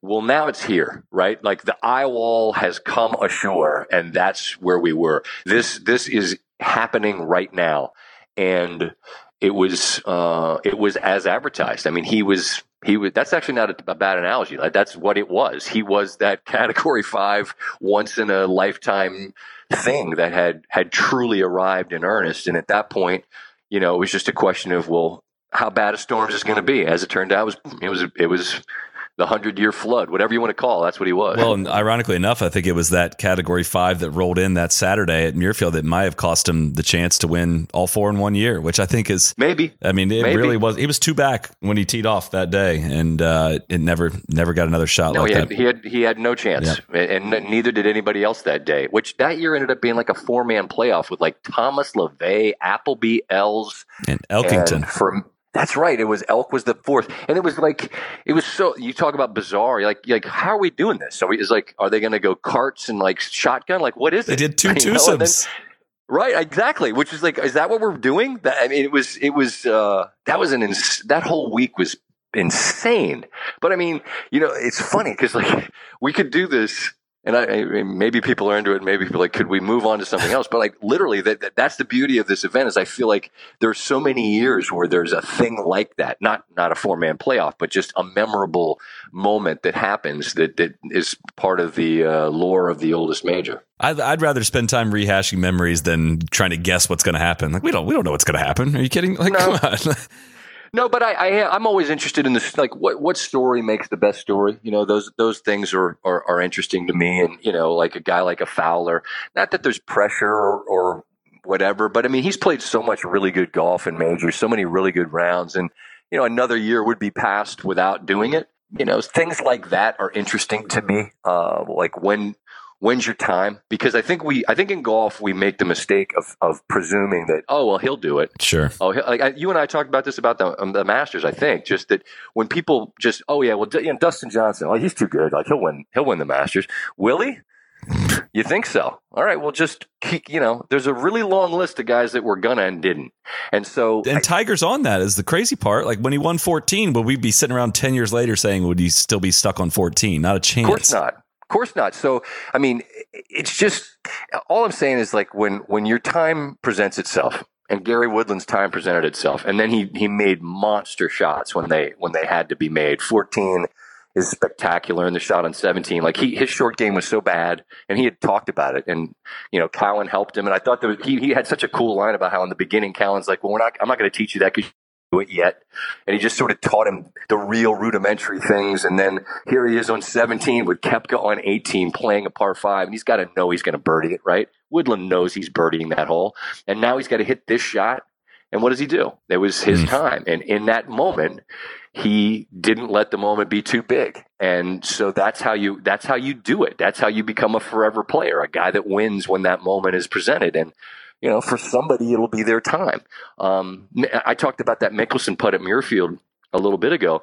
Well now it's here right? Like the eye wall has come ashore and that's where we were. This this is happening right now. And it was uh it was as advertised. I mean he was he was that's actually not a, a, bad analogy. Like that's what it was. He was that category five once in a lifetime thing that had had truly arrived in earnest. And at that point you know it was just a question of well how bad a storm is going to be? As it turned out it was it was it was the hundred year flood, whatever you want to call. It, that's what he was. Well, and ironically enough, I think it was that Category Five that rolled in that Saturday at Muirfield that might have cost him the chance to win all four in one year, which I think is maybe. I mean, it Maybe. really was. He was two back when he teed off that day, and uh, it never never got another shot No, like he had, that. he had he had no chance, and, and neither did anybody else that day. Which that year ended up being like a four man playoff with like Thomas Levet, Appleby, Els, and Elkington. And for that's right. It was Elk was the fourth, and it was like it was so. You talk about bizarre. Like like how are we doing this? So it's like, are they going to go carts and like shotgun? Like what is they it? They did two You know, and then- twosomes. Right, exactly. Which is like, is that what we're doing? That, I mean, it was, it was, uh, that was an, ins- that whole week was insane. But I mean, you know, it's funny because like we could do this. And I, I maybe people are into it. Maybe people are like, could we move on to something else? But like, literally, that, that that's the beauty of this event. Is I feel like there's so many years where there's a thing like that. Not not a four man playoff, but just a memorable moment that happens that that is part of the uh, lore of the oldest major. I'd, I'd rather spend time rehashing memories than trying to guess what's going to happen. Like we don't we don't know what's going to happen. Are you kidding? Like No. come on. No, but I, I I'm always interested in this. Like, what what story makes the best story? You know, those those things are, are are interesting to me. And you know, like a guy like a Fowler. Not that there's pressure or, or whatever, but I mean, he's played so much really good golf in majors, so many really good rounds, and you know, another year would be passed without doing it. You know, things like that are interesting to me. Uh, like when when's your time? Because I think we I think in golf we make the mistake of of presuming that oh well he'll do it. sure. Oh, like I, you and I talked about this about the um, the Masters. I think just that when people just oh yeah, well D- you know, Dustin Johnson, like he's too good, like he'll win he'll win the Masters. Will he? You think so? All right, well just keep, you know, there's a really long list of guys that were gonna and didn't, and so And Tiger's on that is the crazy part. Like when he won 14, would we be sitting around 10 years later saying, would he still be stuck on 14? Not a chance. Of course not. Of course not. So, I mean, it's just all I'm saying is like when when your time presents itself, and Gary Woodland's time presented itself, and then he he made monster shots when they when they had to be made. Fourteen is spectacular, and the shot on seventeen, like he his short game was so bad, and he had talked about it, and you know Cowen helped him, and I thought that he he had such a cool line about how in the beginning Cowen's like, well, we're not, I'm not going to teach you that because do it yet. And he just sort of taught him the real rudimentary things. And then here he is on 17 with Koepka on 18 playing a par five. And he's got to know he's going to birdie it, right? Woodland knows he's birdieing that hole. And now he's got to hit this shot. And what does he do? It was his Mm. time. And in that moment, he didn't let the moment be too big. And so that's how you that's how you do it. That's how you become a forever player, a guy that wins when that moment is presented. And you know, for somebody, it'll be their time. Um, I talked about that Mickelson putt at Muirfield a little bit ago.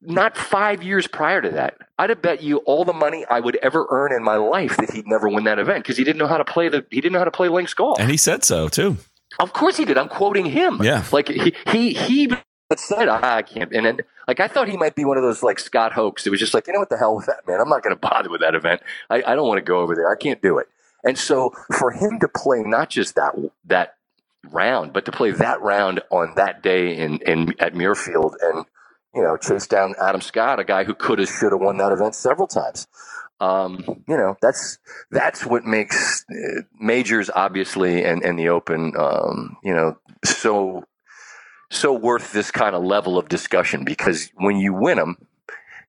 Not five years prior to that, I'd have bet you all the money I would ever earn in my life that he'd never win that event because he didn't know how to play the he didn't know how to play links golf. And he said so too. Of course he did. I'm quoting him. Yeah. Like he he he said "Ah, I can't. And then like I thought he might be one of those like Scott Hoch. It was just like you know what the hell with that man. I'm not going to bother with that event. I, I don't want to go over there. I can't do it. And so for him to play not just that that round, but to play that round on that day in in at Muirfield and you know chase down Adam Scott, a guy who could have should have won that event several times. Um, you know that's that's what makes uh, majors obviously and and the Open um, you know so so worth this kind of level of discussion because when you win them.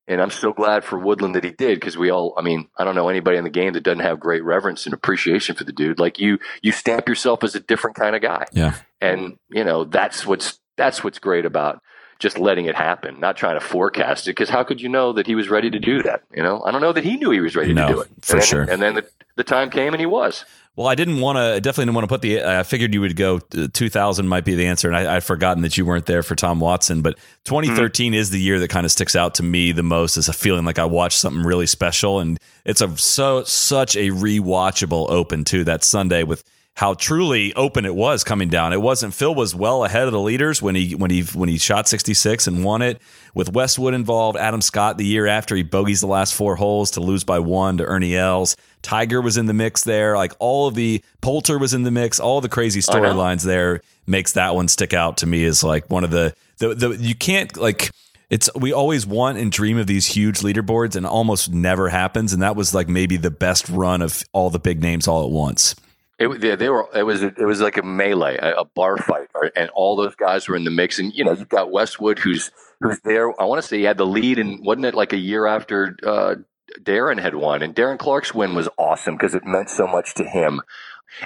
And I'm so glad for Woodland that he did because we all, I mean, I don't know anybody in the game that doesn't have great reverence and appreciation for the dude. Like you, you stamp yourself as a different kind of guy Yeah. and you know that's what's that's what's great about just letting it happen not trying to forecast it because how could you know that he was ready to do that you know i don't know that he knew he was ready No, to do it for and then, sure. and then the, the time came and he was Well, I didn't want to. Definitely didn't want to put the. I figured you would go. uh, 2000 might be the answer, and I, I'd forgotten that you weren't there for Tom Watson. But 2013 is the year that kind of sticks out to me the most as a feeling like I watched something really special, and it's a so such a rewatchable Open too. That Sunday with how truly open it was coming down. It wasn't Phil was well ahead of the leaders when he when he when he shot 66 and won it with Westwood involved. Adam Scott the year after he bogeys the last four holes to lose by one to Ernie Els. Tiger was in the mix there. Like all of the Poulter was in the mix. All the crazy storylines there makes that one stick out to me as like one of the the, the you can't like it's we always want and dream of these huge leaderboards and almost never happens and that was like maybe the best run of all the big names all at once. It, they, they were. It was. It was like a melee, a, a bar fight, or, and all those guys were in the mix. And you know, you've got Westwood, who's who's there. I want to say he had the lead, and wasn't it like a year after uh, Darren had won? And Darren Clarke's win was awesome because it meant so much to him.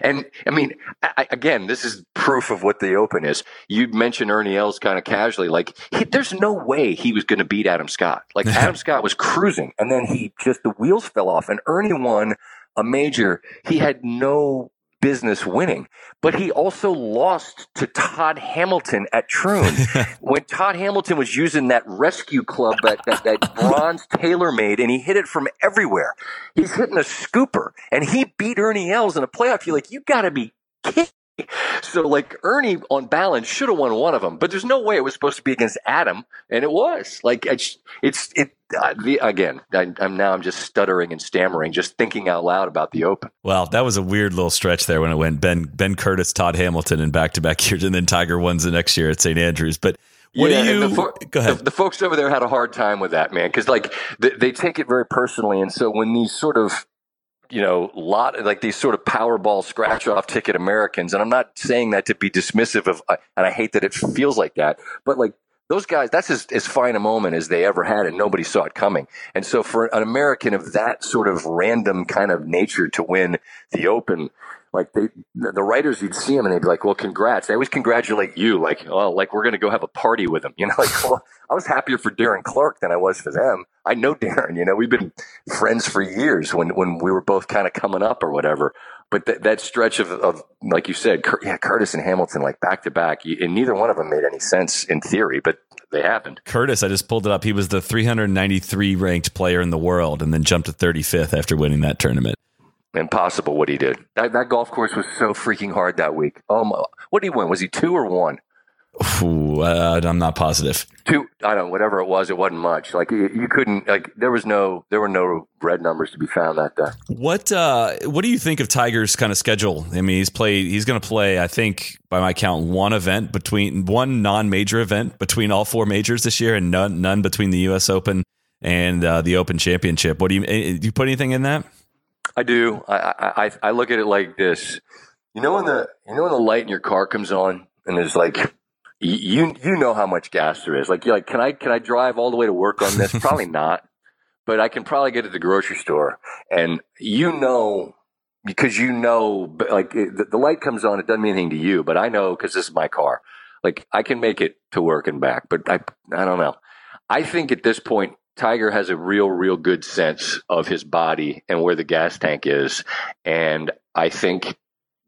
And I mean, I, again, this is proof of what the Open is. You mentioned Ernie Els kind of casually, like he, there's no way he was going to beat Adam Scott. Like Adam Scott was cruising, and then he just the wheels fell off, and Ernie won a major. He had no business winning. But he also lost to Todd Hamilton at Troon when Todd Hamilton was using that rescue club that, that, that bronze TaylorMade and he hit it from everywhere. He's hitting a scooper and he beat Ernie Els in a playoff. You're like, you gotta be kidding. So like Ernie on balance should have won one of them, but there's no way it was supposed to be against Adam, and it was. Like it's it's it uh, the, again. I, am now I'm just stuttering and stammering, just thinking out loud about the Open. Well, that was a weird little stretch there when it went Ben Ben Curtis, Todd Hamilton, and back to back years, and then Tiger wins the next year at St Andrews. But what yeah, do you? Fo- go ahead. The, the, folks over there had a hard time with that, man, because like they, they take it very personally, and so when these sort of you know, lot like these sort of Powerball scratch off ticket Americans. And I'm not saying that to be dismissive of, and I hate that it feels like that, but like those guys, that's as, as fine a moment as they ever had, and nobody saw it coming. And so for an American of that sort of random kind of nature to win the Open, like they, the writers, you'd see them and they'd be like, "Well, congrats!" They always congratulate you, like, "Oh, like we're going to go have a party with them." You know, like, well, I was happier for Darren Clarke than I was for them. I know Darren. You know, we've been friends for years when when we were both kind of coming up or whatever. But th- that stretch of, of, like you said, Cur- yeah, Curtis and Hamilton, like back to back, and neither one of them made any sense in theory, but they happened. Curtis, I just pulled it up. He was the 393 ranked player in the world, and then jumped to 35th after winning that tournament impossible what he did. That, that golf course was so freaking hard that week. Um, what did he win? Was he two or one? Ooh, uh, I'm not positive. Two, I don't. know, Whatever it was, it wasn't much. Like you, you, couldn't. Like there was no, there were no red numbers to be found that day. What, uh, what do you think of Tiger's kind of schedule? I mean, he's played. He's going to play. I think by my count, one event between one non-major event between all four majors this year, and none, none between the U.S. Open and uh, the Open Championship. What do you? Eh, do you put anything in that? I do. I, I I look at it like this. You know when the you know when the light in your car comes on and there's like you you know how much gas there is. Like you're like, can I can I drive all the way to work on this? probably not. But I can probably get to the grocery store, and you know because you know, like the, the light comes on, it doesn't mean anything to you, but I know because this is my car. Like I can make it to work and back, but I I don't know. I think at this point Tiger has a real, real good sense of his body and where the gas tank is. And I think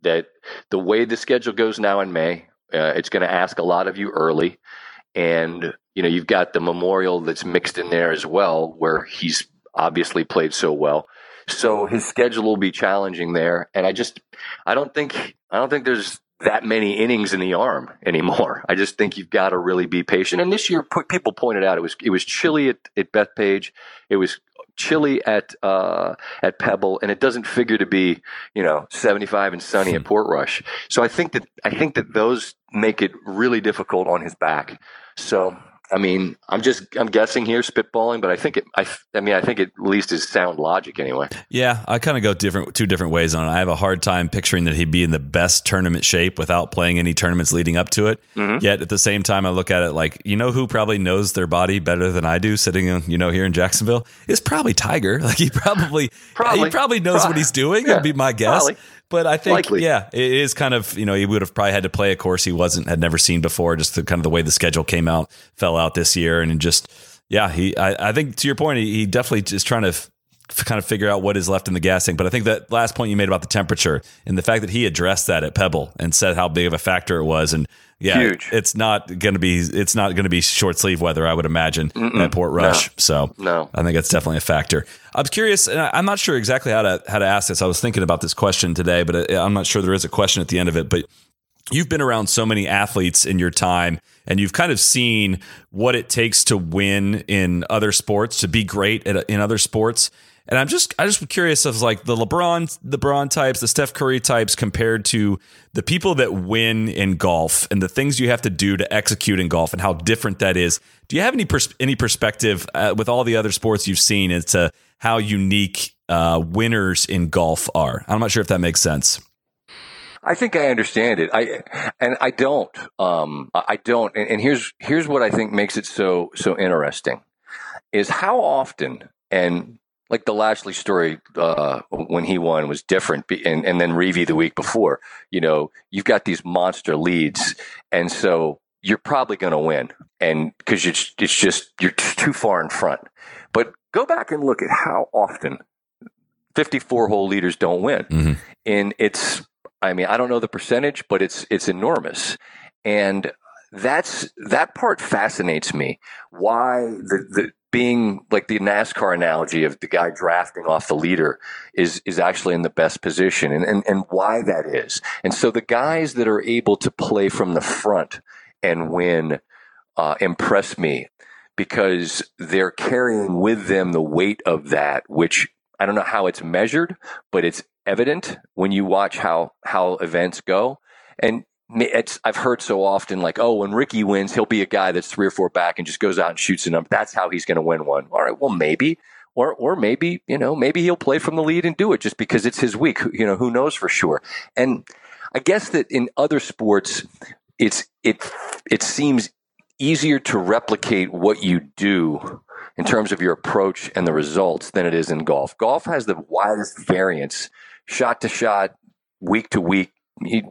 that the way the schedule goes now in May, uh, it's going to ask a lot of you early. And, you know, you've got the memorial that's mixed in there as well, where he's obviously played so well. So his schedule will be challenging there. And I just, I don't think, I don't think there's that many innings in the arm anymore. I just think you've got to really be patient. And this year, people pointed out it was it was chilly at, at Bethpage, it was chilly at uh, at Pebble, and it doesn't figure to be you know 75 and sunny at Portrush. So I think that I think that those make it really difficult on his back. So I mean, I'm just I'm guessing here, spitballing, but I think it. I, I mean, I think it at least is sound logic anyway. Yeah, I kind of go different two different ways on it. I have a hard time picturing that he'd be in the best tournament shape without playing any tournaments leading up to it. Mm-hmm. Yet at the same time, I look at it like you know who probably knows their body better than I do, sitting in, you know here in Jacksonville is probably Tiger. Like he probably, probably. he probably knows probably. what he's doing. Yeah. Would be my guess. Probably. But I think, Likely. yeah, it is kind of, you know, he would have probably had to play a course he wasn't, had never seen before, just the kind of the way the schedule came out, fell out this year. And just, yeah, he, I, I think to your point, he, he definitely is trying to f- kind of figure out what is left in the gas tank. But I think that last point you made about the temperature and the fact that he addressed that at Pebble and said how big of a factor it was. And yeah, Huge. it's not going to be it's not going to be short sleeve weather. I would imagine Mm-mm. at Portrush. No. So no, I think it's definitely a factor. I was curious, and I'm not sure exactly how to how to ask this. I was thinking about this question today, but uh, I'm not sure there is a question at the end of it. But you've been around so many athletes in your time and you've kind of seen what it takes to win in other sports to be great at, in other sports and I'm just I just curious of like the LeBron the LeBron types, the Steph Curry types compared to the people that win in golf and the things you have to do to execute in golf and how different that is. Do you have any pers- any perspective uh, with all the other sports you've seen as to how unique uh, winners in golf are? I'm not sure if that makes sense. I think I understand it. I and I don't. Um, I don't. And, and here's here's what I think makes it so so interesting is how often and like the Lashley story uh, when he won was different, and and then Reavie the week before. You know, you've got these monster leads, and so you're probably going to win, and because it's it's just you're too far in front. But go back and look at how often 54 hole leaders don't win, mm-hmm. and it's I mean I don't know the percentage, but it's it's enormous, and that's that part fascinates me. Why the, the being like the NASCAR analogy of the guy drafting off the leader is is actually in the best position and, and, and why that is. And so the guys that are able to play from the front and win uh, impress me because they're carrying with them the weight of that, which I don't know how it's measured, but it's evident when you watch how how events go. And I've heard so often like, oh, when Rickie wins, he'll be a guy that's three or four back and just goes out and shoots a number. That's how he's going to win one. All right, well maybe, or or maybe you know maybe he'll play from the lead and do it just because it's his week. You know, who knows for sure. And I guess that in other sports, it's it it seems easier to replicate what you do in terms of your approach and the results than it is in golf. Golf has the widest variance, shot to shot, week to week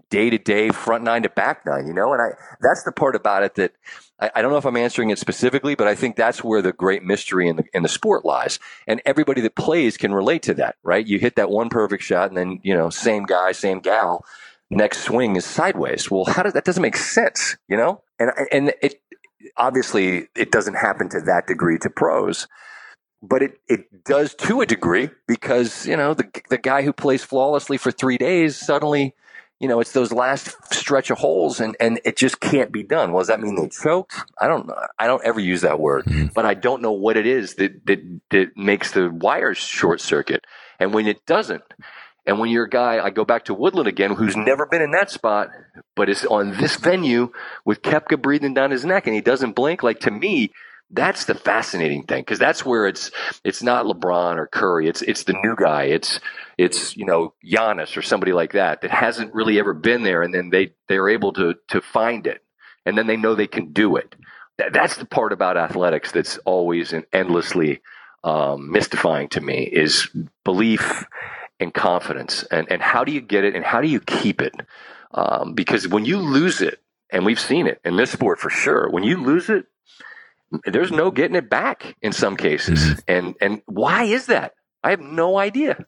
day to day, front nine to back nine, you know? And I, that's the part about it that I, I, don't know if I'm answering it specifically, but I think that's where the great mystery in the, in the sport lies. And everybody that plays can relate to that, right? You hit that one perfect shot and then, you know, same guy, same gal, next swing is sideways. Well, how does that doesn't make sense, you know? And, and it, obviously it doesn't happen to that degree to pros but it, it does to a degree because you know the the guy who plays flawlessly for three days suddenly you know, it's those last stretch of holes and, and it just can't be done. Well, does that mean they choked? I don't know. I don't ever use that word, mm-hmm. but I don't know what it is that, that, that makes the wires short circuit. And when it doesn't, and when you're a guy, I go back to Woodland again, who's never been in that spot, but is on this venue with Koepka breathing down his neck and he doesn't blink. Like to me, that's the fascinating thing because that's where it's it's not LeBron or Curry. It's it's the new guy. It's it's you know Giannis or somebody like that that hasn't really ever been there, and then they they're able to to find it, and then they know they can do it. That, that's the part about athletics that's always and endlessly um, mystifying to me is belief and confidence, and and how do you get it, and how do you keep it? Um, because when you lose it, and we've seen it in this sport for sure, when you lose it there's no getting it back in some cases. Mm-hmm. And and why is that? I have no idea.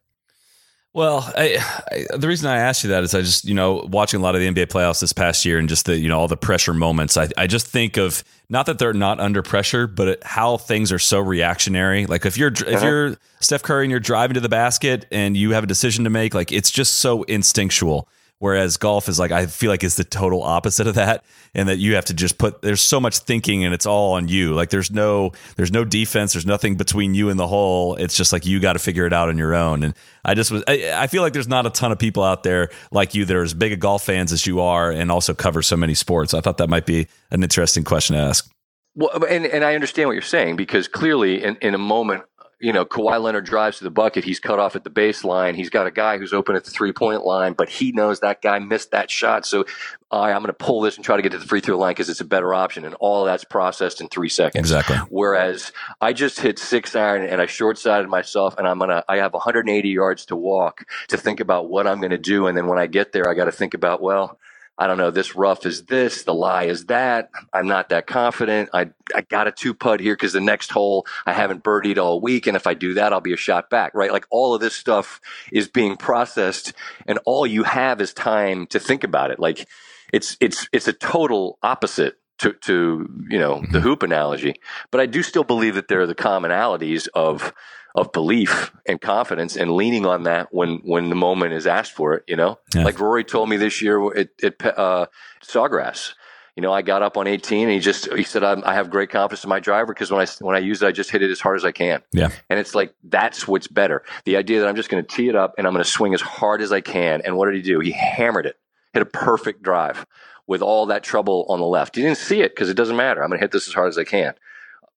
Well, I, I, the reason I asked you that is I just, you know, watching a lot of the NBA playoffs this past year and just the, you know, all the pressure moments. I, I just think of not that they're not under pressure, but how things are so reactionary. Like if you're if uh-huh. you're Steph Curry and you're driving to the basket and you have a decision to make, like it's just so instinctual. Whereas golf is like, I feel like it's the total opposite of that. And that you have to just put, there's so much thinking and it's all on you. Like there's no, there's no defense. There's nothing between you and the hole. It's just like, you got to figure it out on your own. And I just was, I, I, feel like there's not a ton of people out there like you that are as big a golf fans as you are and also cover so many sports. I thought that might be an interesting question to ask. Well, and, and I understand what you're saying because clearly in, in a moment you know, Kawhi Leonard drives to the bucket. He's cut off at the baseline. He's got a guy who's open at the three point line, but he knows that guy missed that shot. So right, I'm going to pull this and try to get to the free throw line because it's a better option. And all that's processed in three seconds. Exactly. Whereas I just hit six iron and I short sided myself and I'm going to, I have 180 yards to walk to think about what I'm going to do. And then when I get there, I got to think about, well, I don't know, this rough is this, the lie is that. I'm not that confident. I, I got a two putt here because the next hole I haven't birdied all week. And if I do that, I'll be a shot back, right? Like all of this stuff is being processed and all you have is time to think about it. Like it's, it's, it's a total opposite to, to, you know, the mm-hmm. hoop analogy. But I do still believe that there are the commonalities of, of belief and confidence and leaning on that when when the moment is asked for it. You know, yeah. like Rory told me this year at, at uh, Sawgrass. You know, I got up on 18 and he just he said i have great confidence in my driver because when I when I use it, I just hit it as hard as I can. Yeah, and it's like that's what's better. The idea that I'm just going to tee it up and I'm going to swing as hard as I can. And what did he do? He hammered it, hit a perfect drive with all that trouble on the left. You didn't see it because it doesn't matter. I'm going to hit this as hard as I can.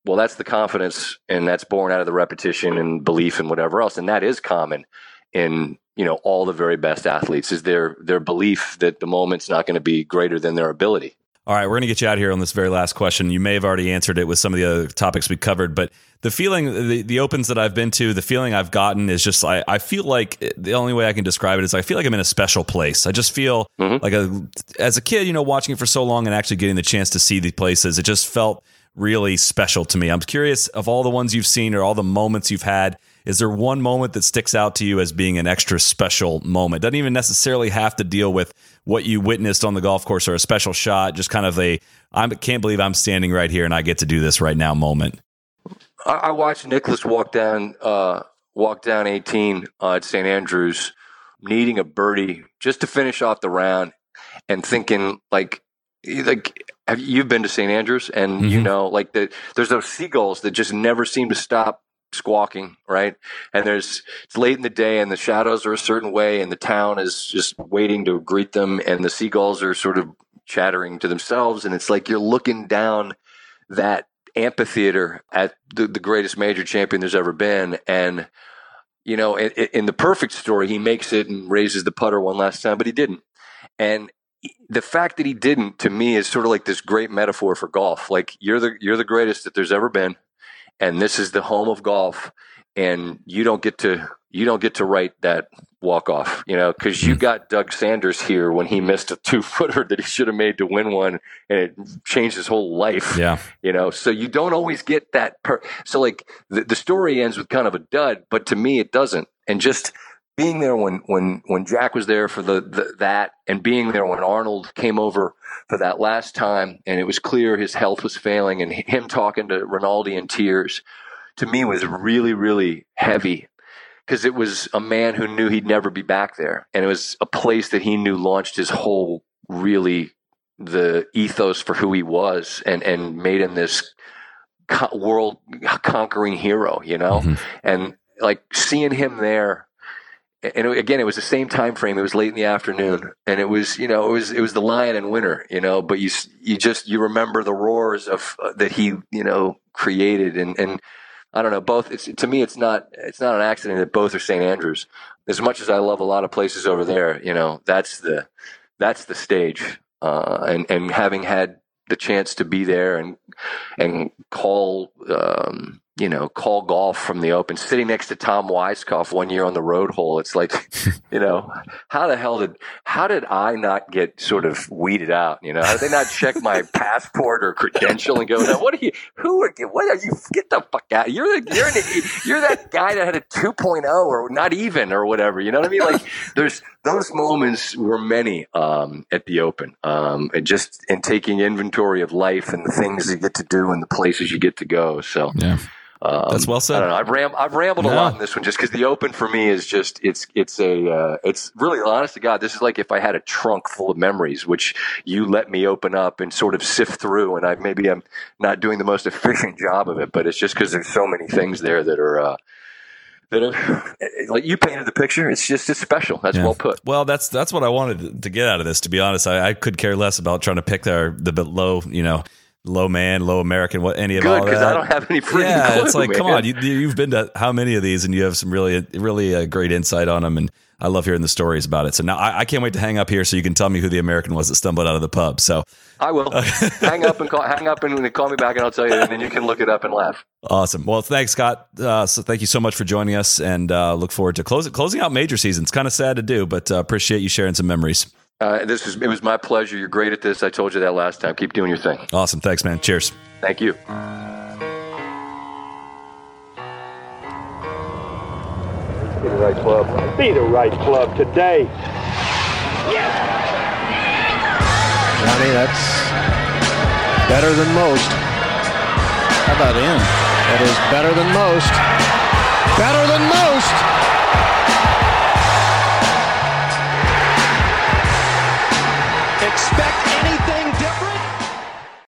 Well, that's the confidence, and that's born out of the repetition and belief and whatever else, and that is common in you know all the very best athletes is their their belief that the moment's not going to be greater than their ability. All right, we're going to get you out here on this very last question. You may have already answered it with some of the other topics we covered, but the feeling, the, the opens that I've been to, the feeling I've gotten is just, I, I feel like the only way I can describe it is I feel like I'm in a special place. I just feel mm-hmm. like a, as a kid, you know, watching it for so long and actually getting the chance to see the places, it just felt really special to me. I'm curious of all the ones you've seen or all the moments you've had, is there one moment that sticks out to you as being an extra special moment? Doesn't even necessarily have to deal with what you witnessed on the golf course or a special shot, just kind of a I can't believe I'm standing right here and I get to do this right now moment. I, watched Nicklaus walk down uh, walk down 18 uh, at St Andrews, needing a birdie just to finish off the round, and thinking like like have you've been to St Andrews and mm-hmm. you know like the there's those seagulls that just never seem to stop squawking, right? And there's it's late in the day and the shadows are a certain way and the town is just waiting to greet them and the seagulls are sort of chattering to themselves and it's like you're looking down that amphitheater at the, the greatest major champion there's ever been and you know in, in the perfect story he makes it and raises the putter one last time but he didn't and the fact that he didn't to me is sort of like this great metaphor for golf like you're the you're the greatest that there's ever been and this is the home of golf and you don't get to you don't get to write that walk off, you know, because you hmm. got Doug Sanders here when he missed a two footer that he should have made to win one, and it changed his whole life. Yeah, you know, so you don't always get that. Per- so like the, the story ends with kind of a dud, but to me it doesn't. And just being there when when when Jack was there for the, the, that, and being there when Arnold came over for that last time, and it was clear his health was failing, and him talking to Rinaldi in tears, to me was really really heavy because it was a man who knew he'd never be back there, and it was a place that he knew launched his whole really the ethos for who he was, and and made him this world conquering hero, you know, mm-hmm. and like seeing him there and again, it was the same time frame. It was late in the afternoon, and it was you know it was it was the lion in winter, you know. But you you just you remember the roars of uh, that he you know created, and and I don't know both. It's to me, it's not it's not an accident that both are St. Andrews. As much as I love a lot of places over there, you know, that's the that's the stage, uh, and and having had the chance to be there and and call um, you know, call golf from the open, sitting next to Tom Weiskopf one year on the road hole. It's like, you know, how the hell did, how did I not get sort of weeded out? You know, how did they not check my passport or credential and go, now, what are you, who are, what are you, get the fuck out. You're the, you're, the, you're that guy that had a 2.0 or not even or whatever. You know what I mean? Like there's, those moments were many um, at the open um, and just in taking inventory of life and the things you get to do and the places you get to go. So, yeah. Um, That's well said. I have ram- I've rambled a lot in this one just because the open for me is just it's it's a uh, it's really honest to God. This is like if I had a trunk full of memories, which you let me open up and sort of sift through, and I maybe I'm not doing the most efficient job of it, but it's just because there's so many things there that are. Uh, that are like you painted the picture. It's just it's special. That's yeah. well put. Well, that's that's what I wanted to get out of this. To be honest, I, I could care less about trying to pick the the low, you know, low man, low American, what any of Good, all that. because I don't have any freaking Yeah, clue, it's like, man. come on, you, have been to how many of these, and you have some really, really uh, great insight on them, and I love hearing the stories about it. So now I, I, can't wait to hang up here so you can tell me who the American was that stumbled out of the pub. So I will hang up and call, hang up and call me back, and I'll tell you, and then you can look it up and laugh. Awesome. Well, thanks, Scott. Uh, so thank you so much for joining us, and uh, look forward to closing closing out major season. It's kind of sad to do, but uh, appreciate you sharing some memories. Uh, this is it was my pleasure. You're great at this. I told you that last time. Keep doing your thing. Awesome. Thanks, man. Cheers. Thank you. Be the right club. Be the right club today. Yes! Johnny, that's better than most. How about in? That is better than most. Better than most. Expect different?